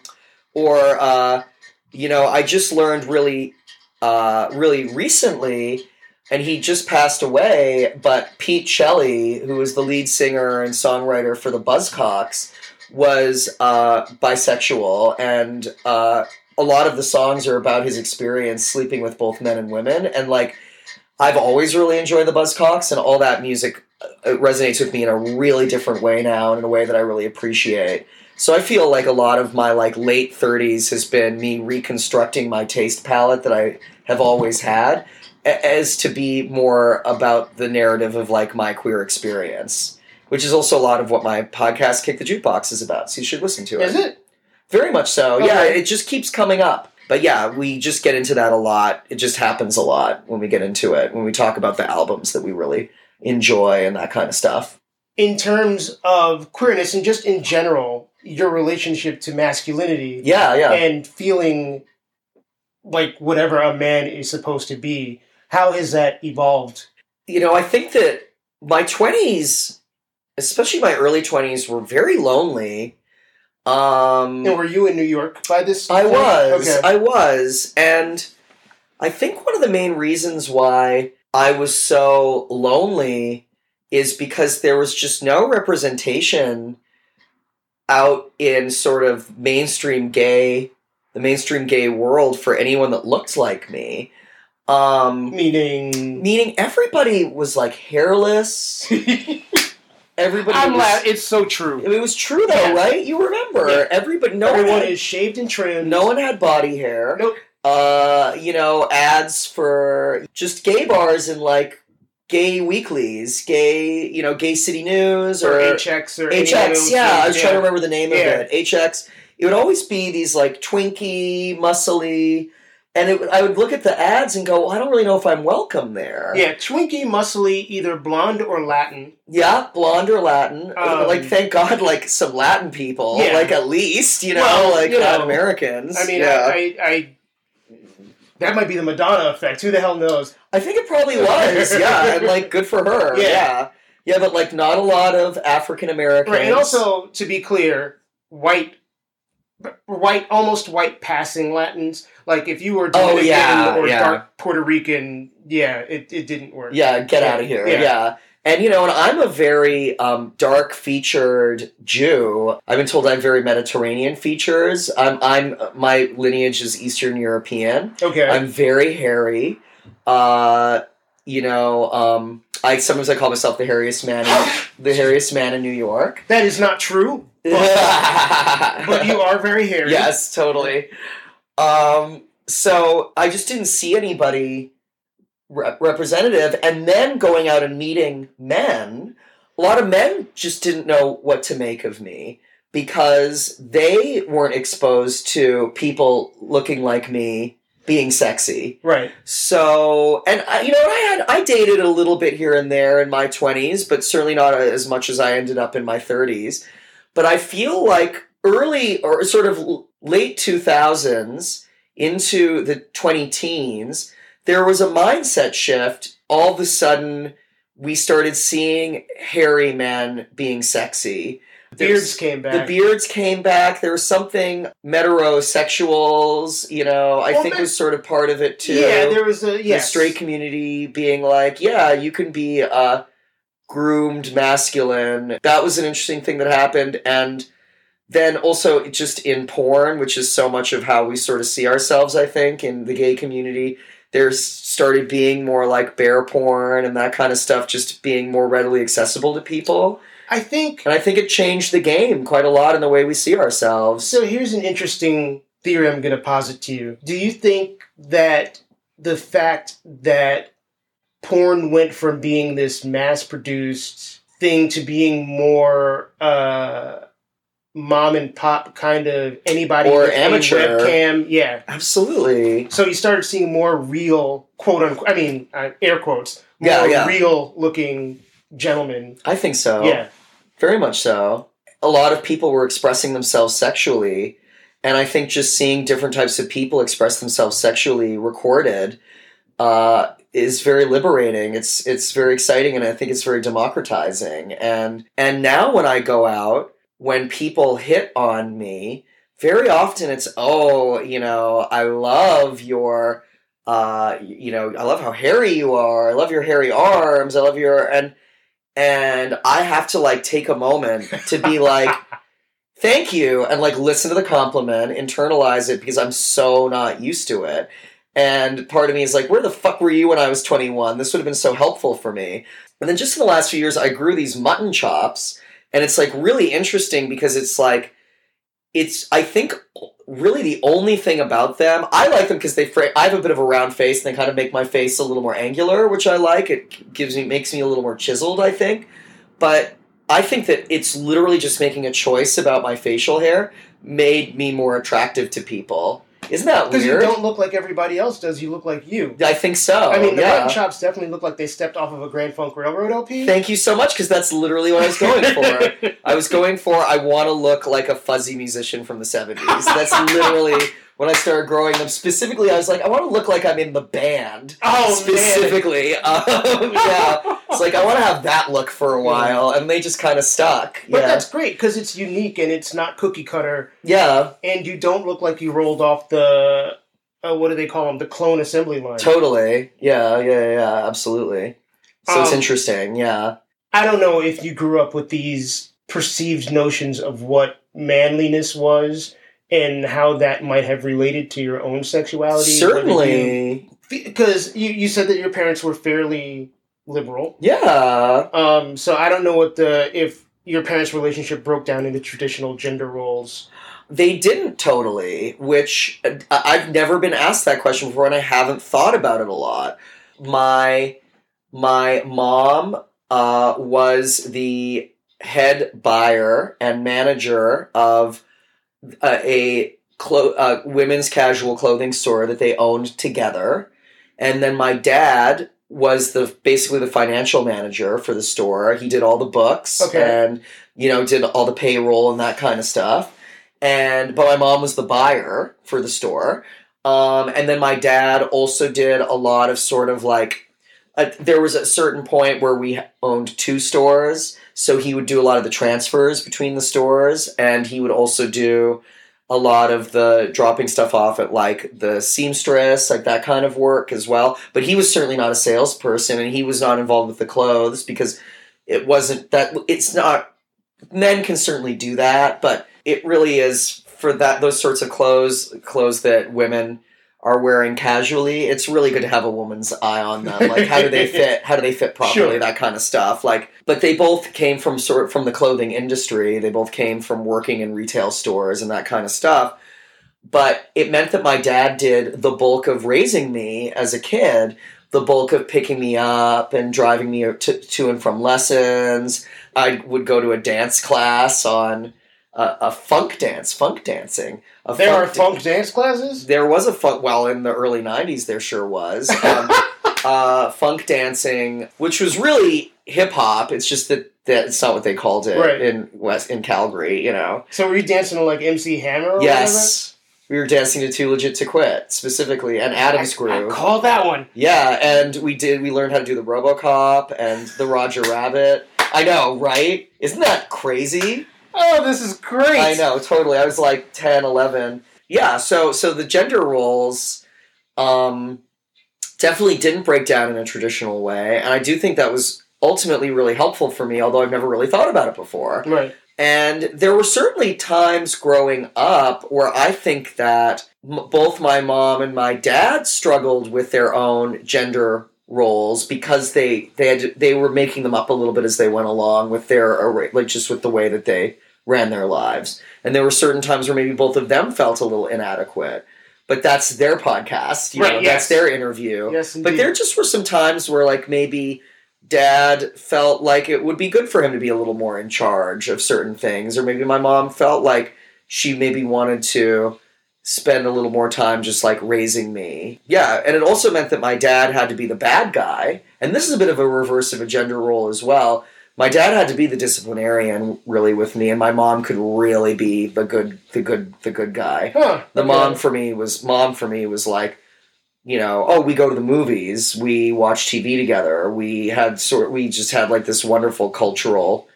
or, uh, you know, I just learned really, uh, really recently, and he just passed away, but Pete Shelley, who was the lead singer and songwriter for the Buzzcocks, was uh, bisexual, and uh, a lot of the songs are about his experience sleeping with both men and women, and like I've always really enjoyed the Buzzcocks, and all that music uh, resonates with me in a really different way now, and in a way that I really appreciate. So I feel like a lot of my like late 30s has been me reconstructing my taste palette that I have always had as to be more about the narrative of like my queer experience, which is also a lot of what my podcast Kick the Jukebox is about. So you should listen to it. Is it? Very much so. Yeah, it just keeps coming up. But yeah, we just get into that a lot. It just happens a lot when we get into it, when we talk about the albums that we really enjoy and that kind of stuff. In terms of queerness and just in general, your relationship to masculinity Yeah, yeah. and feeling like whatever a man is supposed to be, how has that evolved? you know, I think that my 20s, especially my early 20s, were very lonely. Um, And were you in New York by this? Time? I point? was. Okay. I was. And I think one of the main reasons why I was so lonely is because there was just no representation out in sort of mainstream gay, the mainstream gay world for anyone that looked like me. Um, Meaning. meaning everybody was like hairless. Everybody I'm It's so true. it was true though, Yeah. right? You remember Yeah. everybody. No Everyone one had, is shaved and trimmed. no one had body hair. Nope. Uh, you know, ads for just gay bars and like gay weeklies, gay, you know, gay city news or or, HX or HX. Yeah, I was trying to remember the name Yeah. of it. HX. It would always be these like twinky, muscly, and it, I would look at the ads and go, well, I don't really know if I'm welcome there. Yeah, twinky, muscly, either blonde or Latin. Yeah, blonde or Latin. Um, like, thank God, like some Latin people, Yeah. like at least, you know, Well, like you know, not Americans. I mean, yeah. I, I, I. That might be the Madonna effect. Who the hell knows? I think it probably was, yeah, and like good for her, Yeah. yeah. yeah, but like not a lot of African Americans, Right, and also to be clear, white, white, almost white passing Latins. Like if you were Oh, Dominican yeah, or yeah. dark Puerto Rican, yeah, it, it didn't work. yeah, get out of here, Yeah. yeah. And you know, and I'm a very um, dark featured Jew. I've been told I'm very Mediterranean features. I'm, I'm my lineage is Eastern European. Okay. I'm very hairy. Uh, you know, um, I sometimes I call myself the hairiest man, in, the hairiest man in New York. that is not true, but, you are very hairy. Yes, totally. Um, so I just didn't see anybody re- representative, and then going out and meeting men. A lot of men just didn't know what to make of me because they weren't exposed to people looking like me being sexy. Right. So, and I, you know, what I had I dated a little bit here and there in my twenties, but certainly not as much as I ended up in my thirties. But I feel like early or sort of late two thousands into the twenty teens, there was a mindset shift. All of a sudden, we started seeing hairy men being sexy. Beards came back. The beards came back. There was something metrosexuals, you know, I Well, think was sort of part of it too. Yeah, there was a The straight community being like, yeah, you can be a groomed masculine. That was an interesting thing that happened. And then also just in porn, which is so much of how we sort of see ourselves, I think, in the gay community, there's started being more like bear porn and that kind of stuff just being more readily accessible to people. I think And I think it changed the game quite a lot in the way we see ourselves. so. Here's an interesting theory I'm going to posit to you. Do you think that the fact that porn went from being this mass-produced thing to being more uh, mom and pop kind of anybody Or amateur. webcam? Yeah. Absolutely. So you started seeing more real, quote unquote. I mean, uh, air quotes. More Yeah, yeah. real looking gentlemen. I think so. Yeah. Very much so. A lot of people were expressing themselves sexually, and I think just seeing different types of people express themselves sexually recorded uh, is very liberating. It's it's very exciting, and I think it's very democratizing. And and now when I go out, when people hit on me, very often it's oh, you know, I love your. Uh, you know, I love how hairy you are. I love your hairy arms. I love your and and I have to like take a moment to be like, thank you, and like listen to the compliment, internalize it because I'm so not used to it. And part of me is like, where the fuck were you when I was 21? This would have been so helpful for me. And then just in the last few years, I grew these mutton chops, and it's like really interesting because it's like, it's I think really the only thing about them. I like them because they. Fra- I have a bit of a round face, and they kind of make my face a little more angular, which I like. It gives me makes me a little more chiseled. I think, but I think that it's literally just making a choice about my facial hair made me more attractive to people. Isn't that weird? Because you don't look like everybody else does. You look like you. I think so. I mean, the yeah. mutton chops definitely look like they stepped off of a Grand Funk Railroad LP. Thank you so much because that's literally what I was going for. I was going for I want to look like a fuzzy musician from the 70s. That's literally when I started growing them. Specifically, I was like, I want to look like I'm in the band. oh man! Specifically. Um, yeah. It's like I want to have that look for a while, and they just kind of stuck. But yeah, that's great because it's unique and it's not cookie cutter, yeah, and you don't look like you rolled off the uh, what do they call them? The clone assembly line. totally. Yeah, yeah, yeah, absolutely. So it's Um, interesting. Yeah. I don't know if you grew up with these perceived notions of what manliness was and how that might have related to your own sexuality. Certainly. Because you, you said that your parents were fairly liberal. Yeah. Um, so I don't know what the if your parents' relationship broke down into traditional gender roles. They didn't totally, which uh, I've never been asked that question before, and I haven't thought about it a lot. My my mom uh, was the head buyer and manager of uh, a clo- uh, women's casual clothing store that they owned together, and then my dad was the basically the financial manager for the store. He did all the books Okay. and you know did all the payroll and that kind of stuff and but my mom was the buyer for the store um, and then my dad also did a lot of sort of like uh, there was a certain point where we owned two stores so he would do a lot of the transfers between the stores and he would also do a lot of the dropping stuff off at like the seamstress like that kind of work as well. But he was certainly not a salesperson and he was not involved with the clothes because it wasn't that it's not men can certainly do that but it really is for that those sorts of clothes clothes that women are wearing casually it's really good to have a woman's eye on them. Like how do they fit how do they fit properly Sure. that kind of stuff. Like but they both came from sort from the clothing industry. They both came from working in retail stores and that kind of stuff. But it meant that my dad did the bulk of raising me as a kid the bulk of picking me up and driving me to, to and from lessons. I would go to a dance class on uh, a funk dance funk dancing a There are da- funk dance classes. there was a funk. Well, in the early '90s, there sure was um, uh, funk dancing, which was really hip hop. It's just that that it's not what they called it Right. in West in Calgary. You know. So were you dancing to like MC Hammer? Or Yes, we were dancing to "Too Legit to Quit" specifically, and whatever? Adam's I, Crew. I call that one. yeah, and we did. We learned how to do the RoboCop and the Roger Rabbit. I know, right? Isn't that crazy? Oh, this is great. I know, totally. I was like 10, 11. Yeah, so so the gender roles um definitely didn't break down in a traditional way, and I do think that was ultimately really helpful for me, although I've never really thought about it before. Right. And there were certainly times growing up where I think that m- both my mom and my dad struggled with their own gender roles because they they had they were making them up a little bit as they went along with their like just with the way that they ran their lives. And there were certain times where maybe both of them felt a little inadequate. But that's their podcast, you Right, know, yes. that's their interview. Yes, But there just were some times where, like, maybe dad felt like it would be good for him to be a little more in charge of certain things, or maybe my mom felt like she maybe wanted to spend a little more time just like raising me. Yeah, and it also meant that my dad had to be the bad guy, and this is a bit of a reverse of a gender role as well. My dad had to be the disciplinarian really with me, and my mom could really be the good, the good, the good guy Huh. the mom for me was mom for me was like you know oh we go to the movies we watch tv together we had sort we just had like this wonderful cultural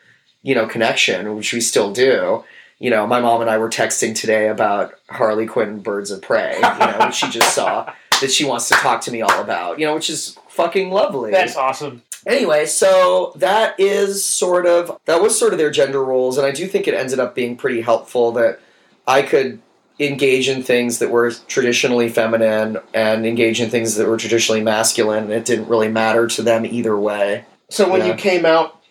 you know connection which we still do you know my mom and i were texting today about harley quinn birds of prey you know which she just saw that she wants to talk to me all about you know which is fucking lovely That's awesome. Anyway, so that is sort of that was sort of their gender roles, and I do think it ended up being pretty helpful that I could engage in things that were traditionally feminine and engage in things that were traditionally masculine. And it didn't really matter to them either way. So when Yeah. you came out,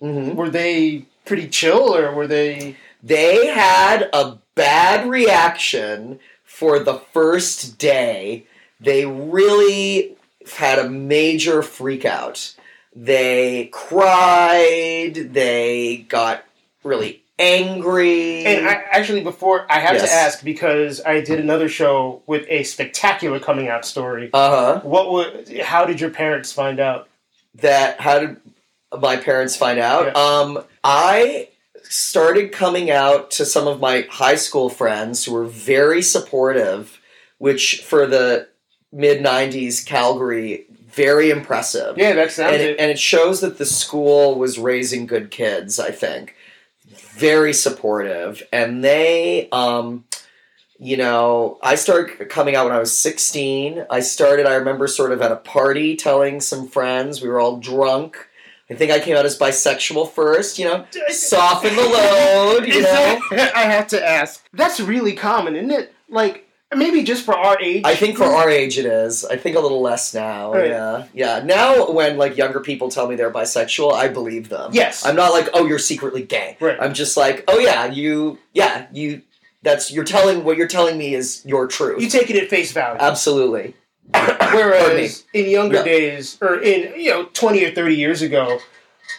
hmm were they pretty chill or were they? They had a bad reaction for the first day. They really had a major freak out. They cried. They got really angry. And I, actually, before I have Yes. to ask because I did another show with a spectacular coming out story. uh huh. What would? How did your parents find out? That how did my parents find out? Um, I started coming out to some of my high school friends who were very supportive, which for the mid '90s Calgary, very impressive. Yeah, that sounds and it. it, and it shows that the school was raising good kids. I think very supportive, and they, um, you know, I started coming out when I was sixteen. I started. I remember sort of at a party telling some friends we were all drunk. I think I came out as bisexual first. You know, soften the load. You know. that- I have to ask. That's really common, isn't it? Like maybe just for our age. I think for our age it is. I think a little less now. Right. Yeah, yeah. Now when like younger people tell me they're bisexual, I believe them. Yes. I'm not like, oh, you're secretly gay. Right. I'm just like, oh yeah, you, yeah, you. That's you're telling what you're telling me is your truth. you take it at face value. Absolutely. Whereas in younger Yeah. days, or in you know twenty or thirty years ago,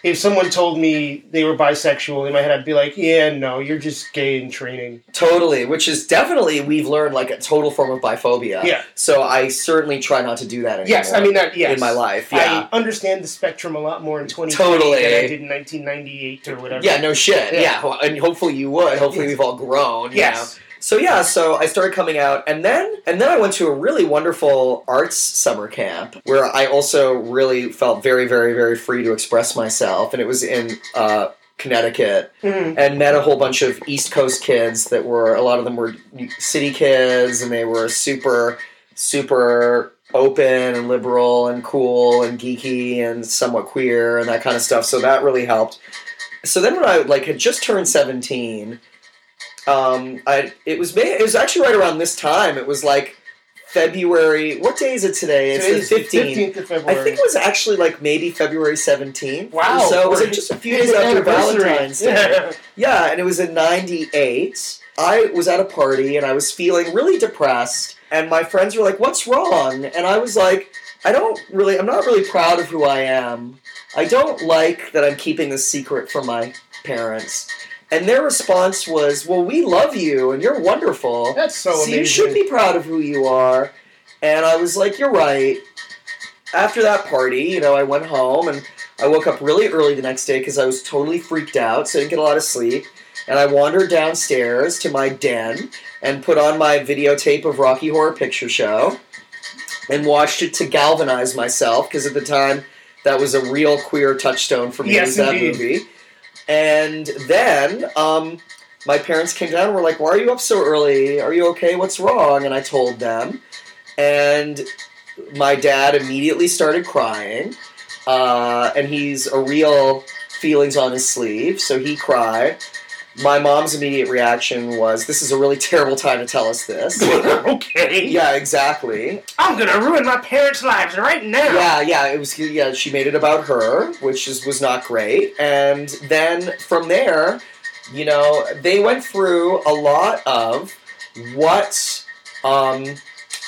if someone told me they were bisexual, in my head I'd be like, "Yeah, no, you're just gay in training." Totally, which is definitely we've learned like a total form of biphobia. Yeah. So I certainly try not to do that anymore. Yes, I mean that. Yes, in my life. Yeah. I understand the spectrum a lot more in twenty Totally. than I did in nineteen ninety eight or whatever. yeah, no shit. Yeah. Yeah. And hopefully you would. Hopefully Yes. we've all grown. you know? So yeah, so I started coming out, and then and then I went to a really wonderful arts summer camp where I also really felt very, very, very free to express myself, and it was in uh, Connecticut, Mhm. and met a whole bunch of East Coast kids that were a lot of them were city kids, and they were super, super open and liberal and cool and geeky and somewhat queer and that kind of stuff. So that really helped. So then when I like had just turned seventeen um, I it was May, it was actually right around this time. It was like February. What day is it today? It's Today's the fifteenth. fifteenth of I think it was actually like maybe February seventeenth. Wow. So it was like just a few days after Valentine's Day. Yeah. Yeah, and it was in '98. I was at a party and I was feeling really depressed, and my friends were like, "What's wrong?" And I was like, "I don't really. I'm not really proud of who I am. I don't like that I'm keeping this secret from my parents." And their response was, "Well, we love you, and you're wonderful. That's so So amazing. you should be proud of who you are." And I was like, "You're right." After that party, you know, I went home and I woke up really early the next day because I was totally freaked out, so I didn't get a lot of sleep. And I wandered downstairs to my den and put on my videotape of Rocky Horror Picture Show and watched it to galvanize myself because at the time that was a real queer touchstone for me. Yes, was that indeed. movie. And then um, my parents came down and were like, "Why are you up so early? Are you okay? What's wrong?" And I told them, and my dad immediately started crying, uh, and he's a real feelings on his sleeve, so he cried. My mom's immediate reaction was, "This is a really terrible time to tell us this." okay. yeah, exactly. I'm gonna ruin my parents' lives right now. Yeah, yeah, it was. Yeah, she made it about her, which is was not great. And then from there, you know, they went through a lot of what. Um,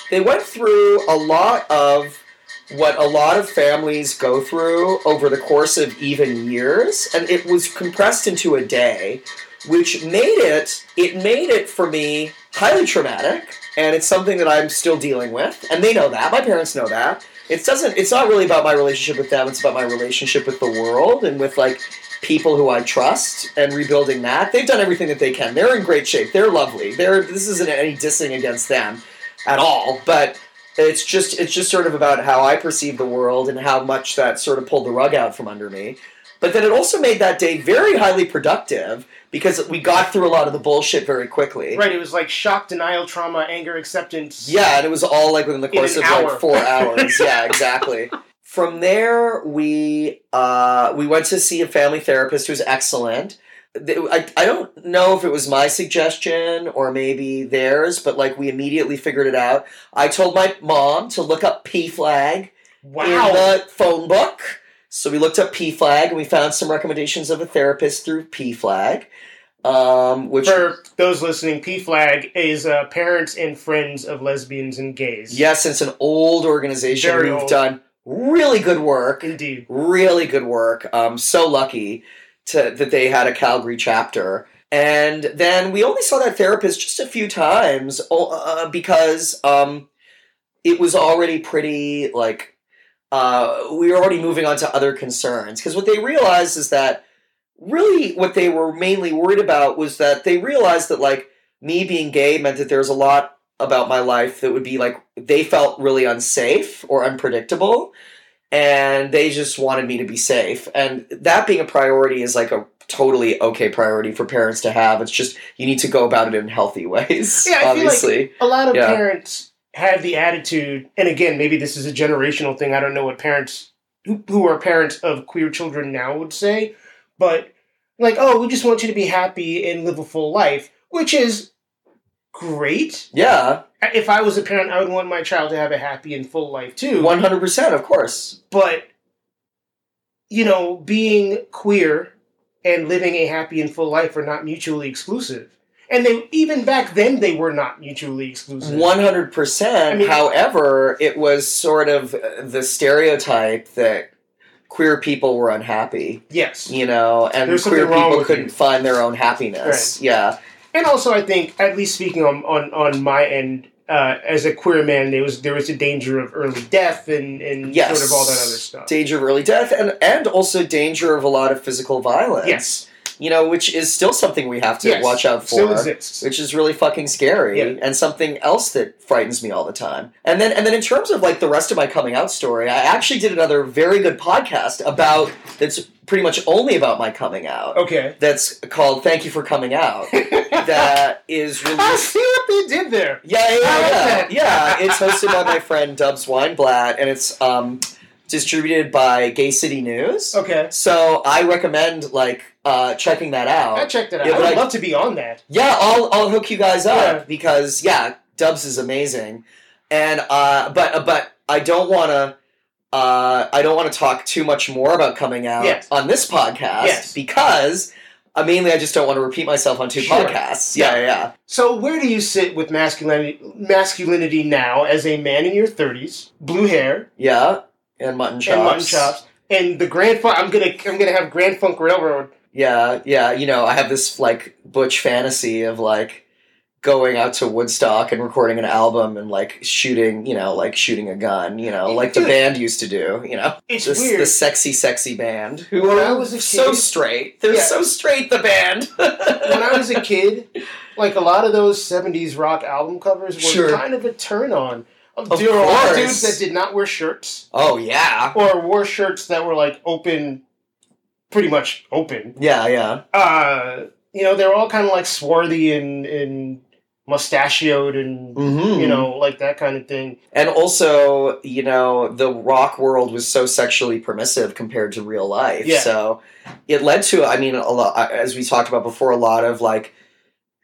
they went through a lot of what a lot of families go through over the course of even years, and it was compressed into a day, which made it. It made it for me highly traumatic, and it's something that I'm still dealing with, and they know that. My parents know that it doesn't it's not really about my relationship with them it's about my relationship with the world and with like people who i trust and rebuilding that they've done everything that they can they're in great shape they're lovely they're this isn't any dissing against them at all but it's just it's just sort of about how i perceive the world and how much that sort of pulled the rug out from under me but then it also made that day very highly productive because we got through a lot of the bullshit very quickly Right. It was like shock, denial, trauma, anger, acceptance. yeah, and it was all like within the course of hour. like four hours. yeah, exactly. From there, we uh, we went to see a family therapist who's excellent. I, I don't know if it was my suggestion or maybe theirs, but like we immediately figured it out. I told my mom to look up PFLAG Wow. in the phone book. So we looked up PFLAG and we found some recommendations of a therapist through PFLAG. Um, which For those listening, PFLAG is uh, parents and friends of lesbians and gays. Yes, it's an old organization Very who've old. done really good work. Indeed. Really good work. Um, so lucky to that they had a Calgary chapter. And then we only saw that therapist just a few times uh, because um, it was already pretty like uh, we were already moving on to other concerns. Because what they realized is that really what they were mainly worried about was that they realized that like me being gay meant that there was a lot about my life that would be like they felt really unsafe or unpredictable and they just wanted me to be safe. And that being a priority is like a totally okay priority for parents to have. It's just you need to go about it in healthy ways. Yeah, I feel like- a lot of Yeah. parents have the attitude, and again, maybe this is a generational thing. I don't know what parents who, who are parents of queer children now would say, but like, oh, we just want you to be happy and live a full life, which is great. yeah, If I was a parent, I would want my child to have a happy and full life too. one hundred percent, of course. but you know, being queer and living a happy and full life are not mutually exclusive. And they even back then they were not mutually exclusive. One hundred percent. However, it was sort of uh, the stereotype that queer people were unhappy, Yes. you know, and There's queer people couldn't you. find their own happiness. Yeah, And also I think at least speaking on on, on my end uh, as a queer man there was there was a danger of early death and, and yes, sort of all that other stuff. Danger of early death, and and also danger of a lot of physical violence. yes. You know, which is still something we have to Yes. watch out Still for. exists. which is really fucking scary Yeah. and something else that frightens me all the time. And then and then in terms of like the rest of my coming out story, I actually did another very good podcast about that's pretty much only about my coming out. Okay. That's called Thank You for Coming Out. that is really. I see what they did there. yeah, yeah, yeah, yeah. It's hosted by my friend Dubs Weinblatt, and it's um, distributed by Gay City News. Okay. So I recommend like uh, checking that out. I checked it out. Yeah, I would I- love to be on that. Yeah, I'll I'll hook you guys up Yeah. because yeah, Dubs is amazing, and uh, but but I don't want to. Uh, I don't want to talk too much more about coming out Yes. on this podcast Yes. because uh, mainly I just don't want to repeat myself on two Sure. podcasts. Yeah, yeah, yeah. So, where do you sit with masculinity, masculinity now as a man in your thirties, blue hair Yeah, and mutton chops. and mutton chops, and the Grand Funk? I'm gonna, I'm gonna have Grand Funk Railroad. Yeah, yeah. You know, I have this like butch fantasy of like going out to Woodstock and recording an album and like shooting, you know, like shooting a gun, you know, like the band used to do, you know. It's This, weird. the sexy, sexy band who When are I was a so straight. They're Yeah. so straight. The band. when I was a kid, like a lot of those '70s rock album covers were Sure. kind of a turn on. Of there were a lot of course. dudes that did not wear shirts oh yeah, or wore shirts that were like open, pretty much open. yeah, yeah. Uh, you know, they were all kind of like swarthy and and mustachioed and Mm-hmm. you know, like that kind of thing. and also, you know, the rock world was so sexually permissive compared to real life. Yeah. So it led to, I mean, a lot, as we talked about before, a lot of like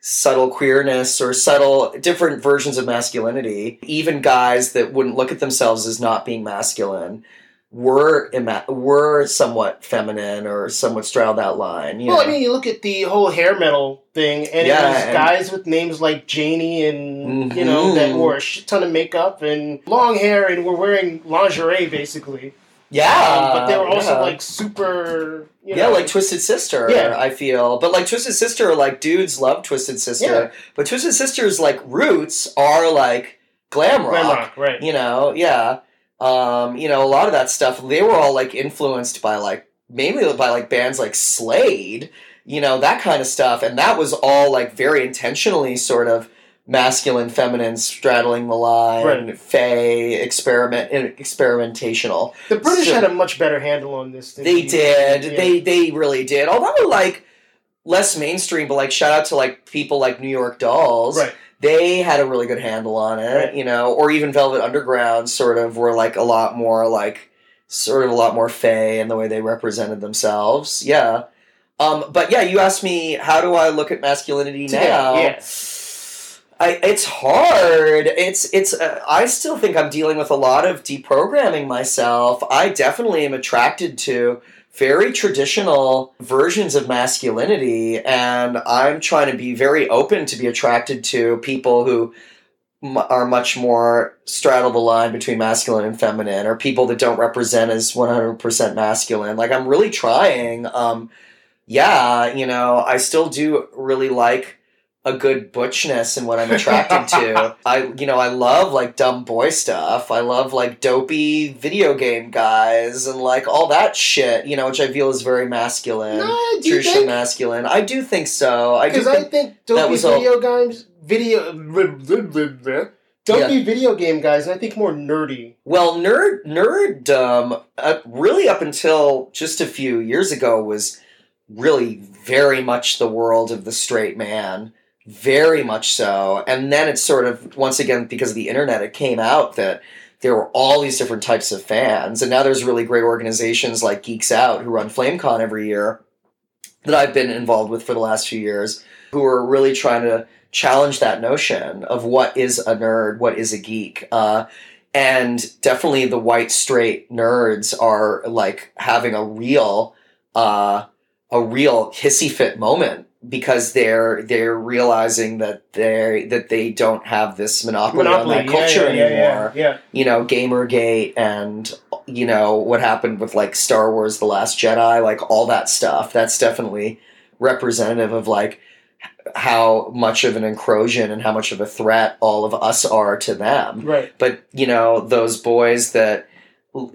subtle queerness or subtle different versions of masculinity. Even guys that wouldn't look at themselves as not being masculine were ima- were somewhat feminine or somewhat straddled that line. You Well, know? I mean, you look at the whole hair metal thing, and Yeah, it was and- guys with names like Janie and you know that mm-hmm. wore a shit ton of makeup and long hair and were wearing lingerie basically. Yeah, Um, but they were also yeah. like super. You yeah, know, like Twisted Sister. Yeah. I feel, but like Twisted Sister, like dudes love Twisted Sister, Yeah. but Twisted Sister's like roots are like glam rock. glam rock, right? You know, yeah. Um, you know, a lot of that stuff. They were all like influenced by like mainly by like bands like Slade. You know that kind of stuff, and that was all like very intentionally sort of masculine, feminine, straddling the line, Right. fey, experiment, experimentational. The British So- had a much better handle on this. Than They the- did. yeah. They they really did. Although like less mainstream, but like shout out to like people like New York Dolls. right. They had a really good handle on it, Right. you know, or even Velvet Underground sort of were like a lot more like sort of a lot more fey in the way they represented themselves. Yeah. Um, but yeah, you asked me how do I look at masculinity Today, now? yeah. I, it's hard. It's it's. Uh, I still think I'm dealing with a lot of deprogramming myself. I definitely am attracted to very traditional versions of masculinity, and I'm trying to be very open to be attracted to people who m- are much more straddle the line between masculine and feminine, or people that don't represent as 100% masculine. Like I'm really trying. Um, yeah, you know, I still do really like a good butchness in what I'm attracted to. I you know, I love like dumb boy stuff. I love like dopey video game guys and like all that shit, you know, which I feel is very masculine. No, do you traditionally think? masculine. I do think so. I Because I think dopey was all- video games, video, Don't Yeah. video game guys, I think more nerdy. Well, nerd nerddom, uh, really up until just a few years ago, was really very much the world of the straight man, very much so. And then it's sort of once again because of the internet, it came out that there were all these different types of fans, and now there's really great organizations like Geeks Out who run FlameCon every year that I've been involved with for the last few years, who are really trying to challenge that notion of what is a nerd, what is a geek. Uh, and definitely the white straight nerds are like having a real uh a real hissy fit moment because they're they're realizing that they that they don't have this monopoly, on that culture yeah, yeah, anymore Yeah, yeah. you know gamergate and you know what happened with like star wars the last jedi like all that stuff that's definitely representative of like how much of an encroachment and how much of a threat all of us are to them Right. but you know those boys that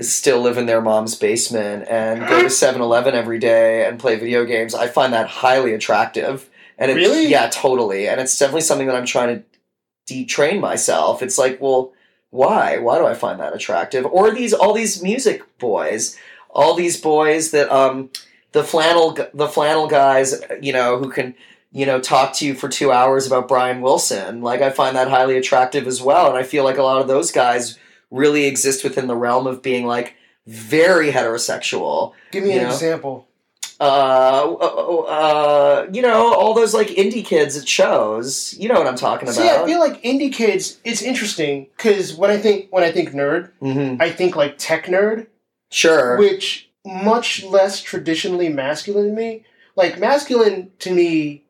still live in their mom's basement and go to 7-eleven every day and play video games i find that highly attractive. And it's Really? yeah totally. And it's definitely something that i'm trying to detrain myself. It's like well why? Why do i find that attractive? Or these all these music boys all these boys that um the flannel the flannel guys you know who can you know talk to you for two hours about brian wilson. Like i find that highly attractive as well. And i feel like a lot of those guys really exist within the realm of being like very heterosexual Give me an know? example. uh, uh, uh, you know, all those like indie kids at shows. You know what I'm talking about. See, I feel like indie kids. It's interesting because when I think when I think nerd, hmm I think like tech nerd, Sure. which much less traditionally masculine to me. Like masculine to me,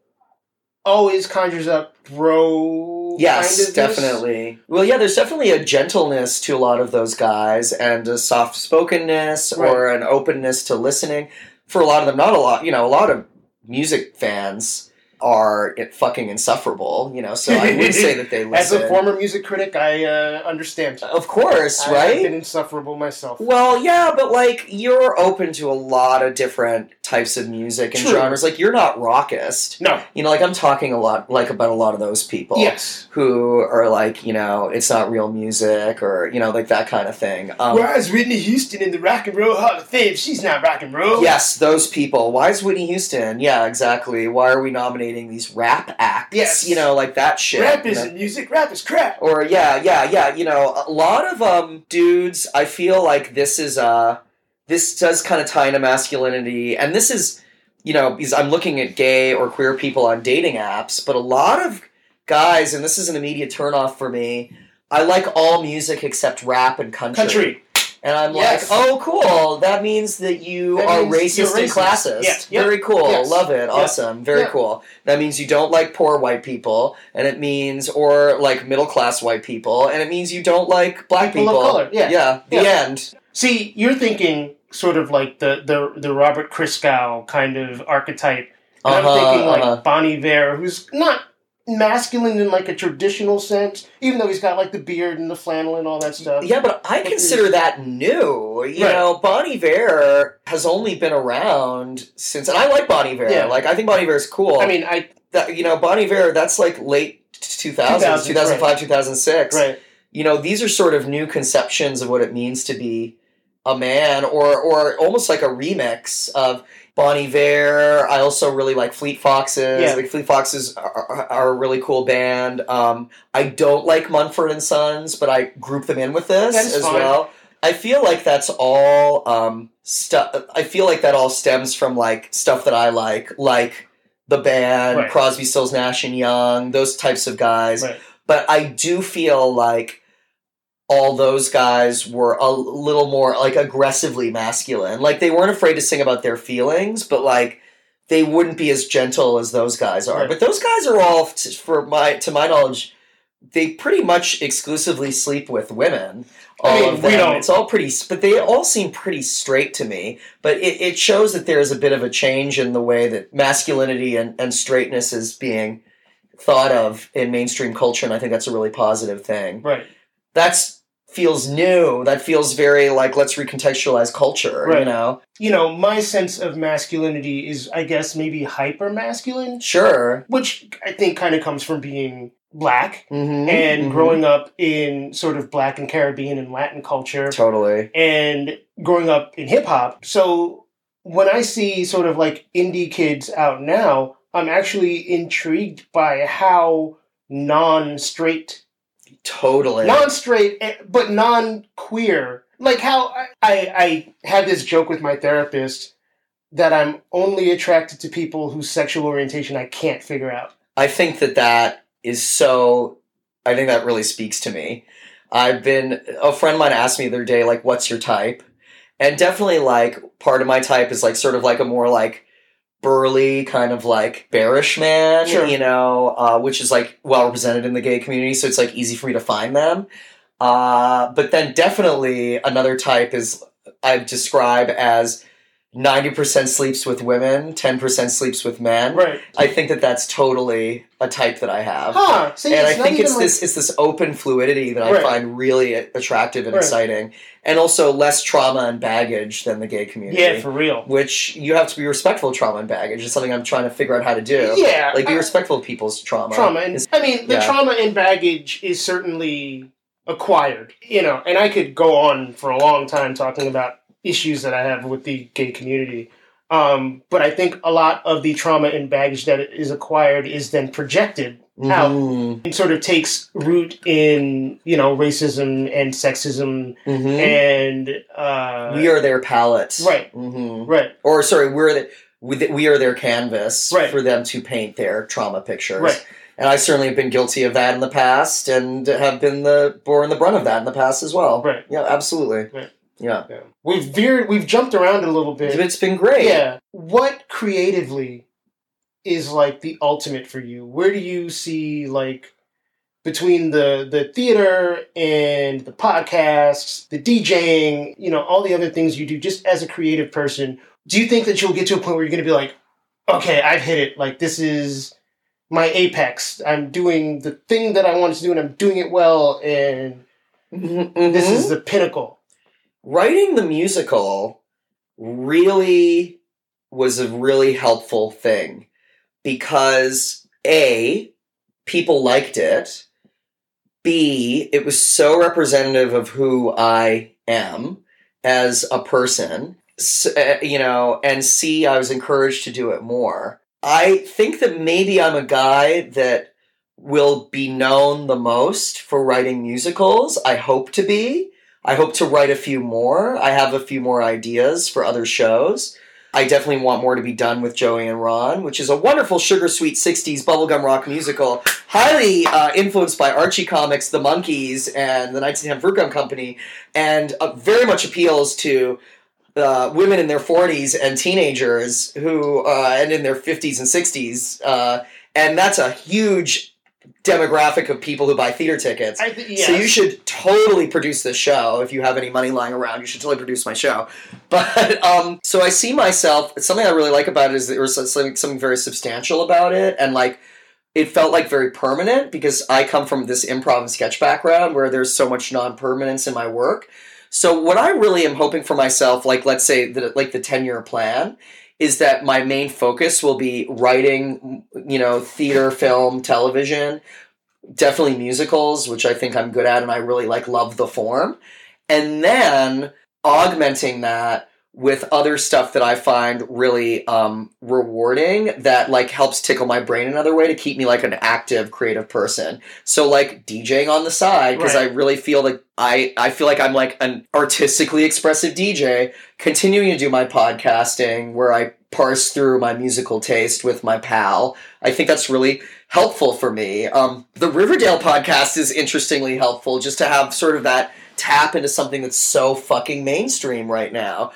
always conjures up bro. Yes, definitely. Well, yeah, there's definitely a gentleness to a lot of those guys and a soft spokenness or an openness to listening. For a lot of them, not a lot, you know, a lot of music fans are it fucking insufferable, you know, so I would say that they listen. As a former music critic, I uh, understand. of course, I- right? I've been insufferable myself. Well, yeah, but like you're open to a lot of different types of music and True. genres. Like you're not rockist. No. You know, like I'm talking a lot like about a lot of those people Yes. who are like, you know, it's not real music or, you know, like that kind of thing. Um, Whereas Whitney Houston in the Rock and Roll Hall of Fame, she's not rock and roll. Yes, those people. Why is Whitney Houston? Yeah, exactly. Why are we nominating these rap acts? Yes. You know, like that shit. Rap you know? isn't music, rap is crap. or yeah yeah yeah you know a lot of um dudes i feel like this is uh this does kind of tie into masculinity and this is you know because i'm looking at gay or queer people on dating apps but a lot of guys and this is an immediate turnoff for me i like all music except rap and country, Country. and i'm Yes. like oh cool that means that you That are means racist, and classist Yeah, yeah, very cool yes. love it Yeah. awesome very Yeah. cool that means you don't like poor white people, and it means, or like middle class white people, and it means you don't like black People people. of color, yeah. yeah. The Yeah. end. See, you're thinking sort of like the the, the Robert Christgau kind of archetype. And Uh-huh, I'm thinking like uh-huh. Bon Iver, who's not masculine in like a traditional sense, even though he's got like the beard and the flannel and all that stuff. Yeah, but I consider that new. You Right. know, Bon Iver has only been around since, and I like Bon Iver. Yeah. Like, I think Bon Iver is cool. I mean, I that, you know, Bon Iver, that's like late 2000s, 2000s, 2005, 2006. right. you know these are sort of new conceptions of what it means to be a man or or almost like a remix of Bon Iver. I also really like Fleet Foxes. Yeah. Like Fleet Foxes are, are, a really cool band. Um, I don't like Mumford and Sons, but I group them in with this That's as fine. well. I feel like that's all um, stuff. I feel like that all stems from like stuff that I like, like the band Right. Crosby, Stills, Nash and Young, those types of guys Right. but I do feel like all those guys were a little more like aggressively masculine. Like they weren't afraid to sing about their feelings, but like they wouldn't be as gentle as those guys are. Right. But those guys are all, t- for my to my knowledge, they pretty much exclusively sleep with women. All I mean, of we them. don't- It's all pretty, but they all seem pretty straight to me. But it, it shows that there is a bit of a change in the way that masculinity and, and straightness is being thought of in mainstream culture, and I think that's a really positive thing. Right. That's feels new. That feels very like let's recontextualize culture. You know, You know, my sense of masculinity is, I guess, maybe hyper masculine, sure. which I think kind of comes from being black Mhm, and mhm. growing up in sort of black and Caribbean and Latin culture totally. and growing up in hip hop. So when I see sort of like indie kids out now, I'm actually intrigued by how non straight, Totally. non straight, eh, but non queer. Like how I, I, I had this joke with my therapist that I'm only attracted to people whose sexual orientation I can't figure out. I think that that is so. I think that really speaks to me. I've been a friend of mine asked me the other day, like, "What's your type?" And definitely, like, part of my type is like sort of like a more like burly kind of like bearish man, Sure. you know, uh, which is like well represented in the gay community, so it's like easy for me to find them. Uh, but then definitely another type is I describe as ninety percent sleeps with women, ten percent sleeps with men. Right. I think that that's totally a type that I have. Huh. See, and I think it's like- this it's this open fluidity that I Right. find really attractive and Right. exciting, and also less trauma and baggage than the gay community. Yeah, for real. which you have to be respectful of trauma and baggage. It's something I'm trying to figure out how to do. Yeah. like be I- respectful of people's trauma. trauma and i mean the yeah. trauma and baggage is certainly acquired you know and i could go on for a long time talking about issues that i have with the gay community um, but i think a lot of the trauma and baggage that is acquired is then projected out Mhm, and sort of takes root in you know racism and sexism mhm. and uh, we are their palette, Right. Mm-hmm. right Or sorry, we're the, we, we are their canvas Right. for them to paint their trauma pictures. right And I certainly have been guilty of that in the past and have been the borne the brunt of that in the past as well. right Yeah, absolutely. Right. Yeah. yeah. we've veered we've jumped around a little bit It's been great. Yeah. What creatively is like the ultimate for you? Where do you see like between the the theater and the podcasts, the DJing, you know, all the other things you do just as a creative person? Do you think that you'll get to a point where you're going to be like, okay, I've hit it. Like this is my apex. I'm doing the thing that I wanted to do and I'm doing it well and Mhm, this mhm. is the pinnacle. Writing the musical really was a really helpful thing because a people liked it. B it was so representative of who i am as a person. S- uh, you know and c i was encouraged to do it more. I think that maybe i'm a guy that will be known the most for writing musicals. I hope to be I hope to write a few more. I have a few more ideas for other shows. I definitely want more to be done with Joey and Ron, which is a wonderful sugar sweet 60s bubblegum rock musical, highly uh, influenced by Archie Comics, The Monkees, and the 1910 Fruitgum Company, and uh, very much appeals to uh, women in their 40s and teenagers who, uh, and in their 50s and 60s. Uh, and that's a huge demographic of people who buy theater tickets. I th- So you should totally produce this show. If you have any money lying around, you should totally produce my show. But um, so I see myself. Something I really like about it is there was something something very substantial about it, and like it felt like very permanent because I come from this improv and sketch background where there's so much non permanence in my work. So what I really am hoping for myself, like let's say that like the ten year plan, is that my main focus will be writing, you know, theater, film, television, definitely musicals, which I think I'm good at and I really like love the form. And then augmenting that with other stuff that I find really um, rewarding that like helps tickle my brain another way to keep me like an active creative person. So like DJing on the side because Right. I really feel like I I feel like I'm like an artistically expressive DJ continuing to do my podcasting where I parse through my musical taste with my pal. I think that's really helpful for me. Um, the Riverdale podcast is interestingly helpful just to have sort of that tap into something that's so fucking mainstream right now.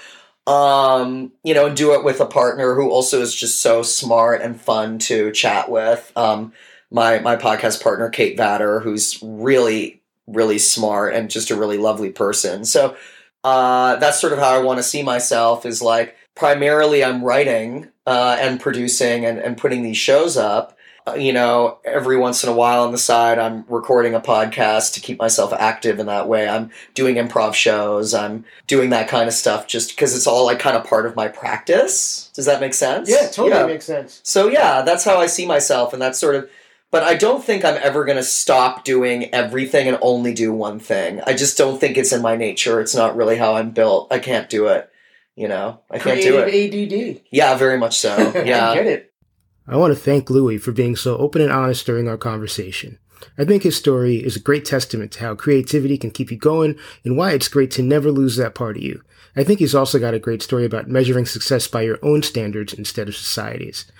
Um, you know, do it with a partner who also is just so smart and fun to chat with. Um, my my podcast partner Kate Vatter, who's really really smart and just a really lovely person. So uh, that's sort of how I want to see myself. Is like primarily I'm writing uh, and producing and, and putting these shows up. Uh, you know, every once in a while on the side, I'm recording a podcast to keep myself active in that way. I'm doing improv shows. I'm doing that kind of stuff just because it's all like kind of part of my practice. Does that make sense? Yeah, totally Yeah. makes sense. So yeah, that's how I see myself, and that's sort of but I don't think I'm ever going to stop doing everything and only do one thing. I just don't think it's in my nature. It's not really how I'm built. I can't do it. You know, I can't do it. ADD. Yeah, very much so. Yeah, I get it. I want to thank Louis for being so open and honest during our conversation. I think his story is a great testament to how creativity can keep you going and why it's great to never lose that part of you. I think he's also got a great story about measuring success by your own standards instead of society's.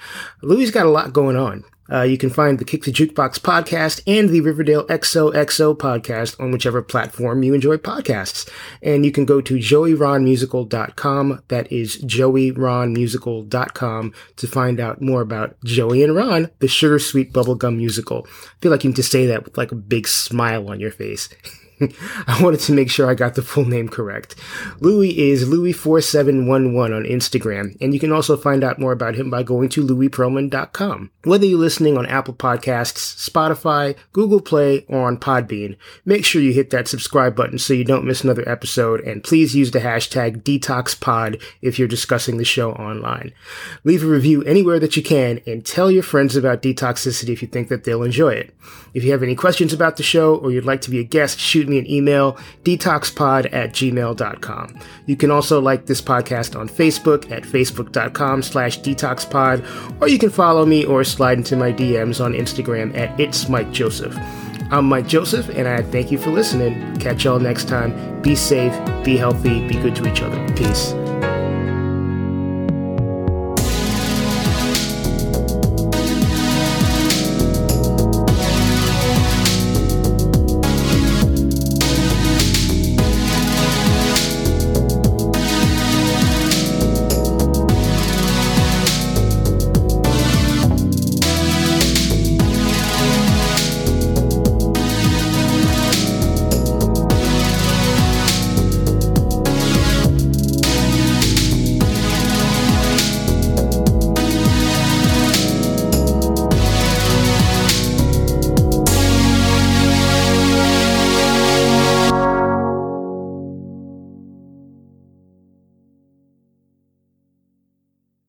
Louis got a lot going on. Uh, you can find the Kick the Jukebox podcast and the Riverdale XOXO podcast on whichever platform you enjoy podcasts. And you can go to joeyronmusical.com. That is joeyronmusical.com to find out more about Joey and Ron, the sugar sweet bubblegum musical. I feel like you need to say that with like a big smile on your face. I wanted to make sure I got the full name correct. Louis is Louis4711 on Instagram, and you can also find out more about him by going to louispearlman.com. Whether you're listening on Apple Podcasts, Spotify, Google Play, or on Podbean, make sure you hit that subscribe button so you don't miss another episode, and please use the hashtag DetoxPod if you're discussing the show online. Leave a review anywhere that you can, and tell your friends about Detoxicity if you think that they'll enjoy it. If you have any questions about the show or you'd like to be a guest, shoot me an email, detoxpod at gmail.com. You can also like this podcast on Facebook at facebook.com slash detoxpod, or you can follow me or slide into my DMs on Instagram at it's Mike Joseph. I'm Mike Joseph, and I thank you for listening. Catch y'all next time. Be safe, be healthy, be good to each other. Peace.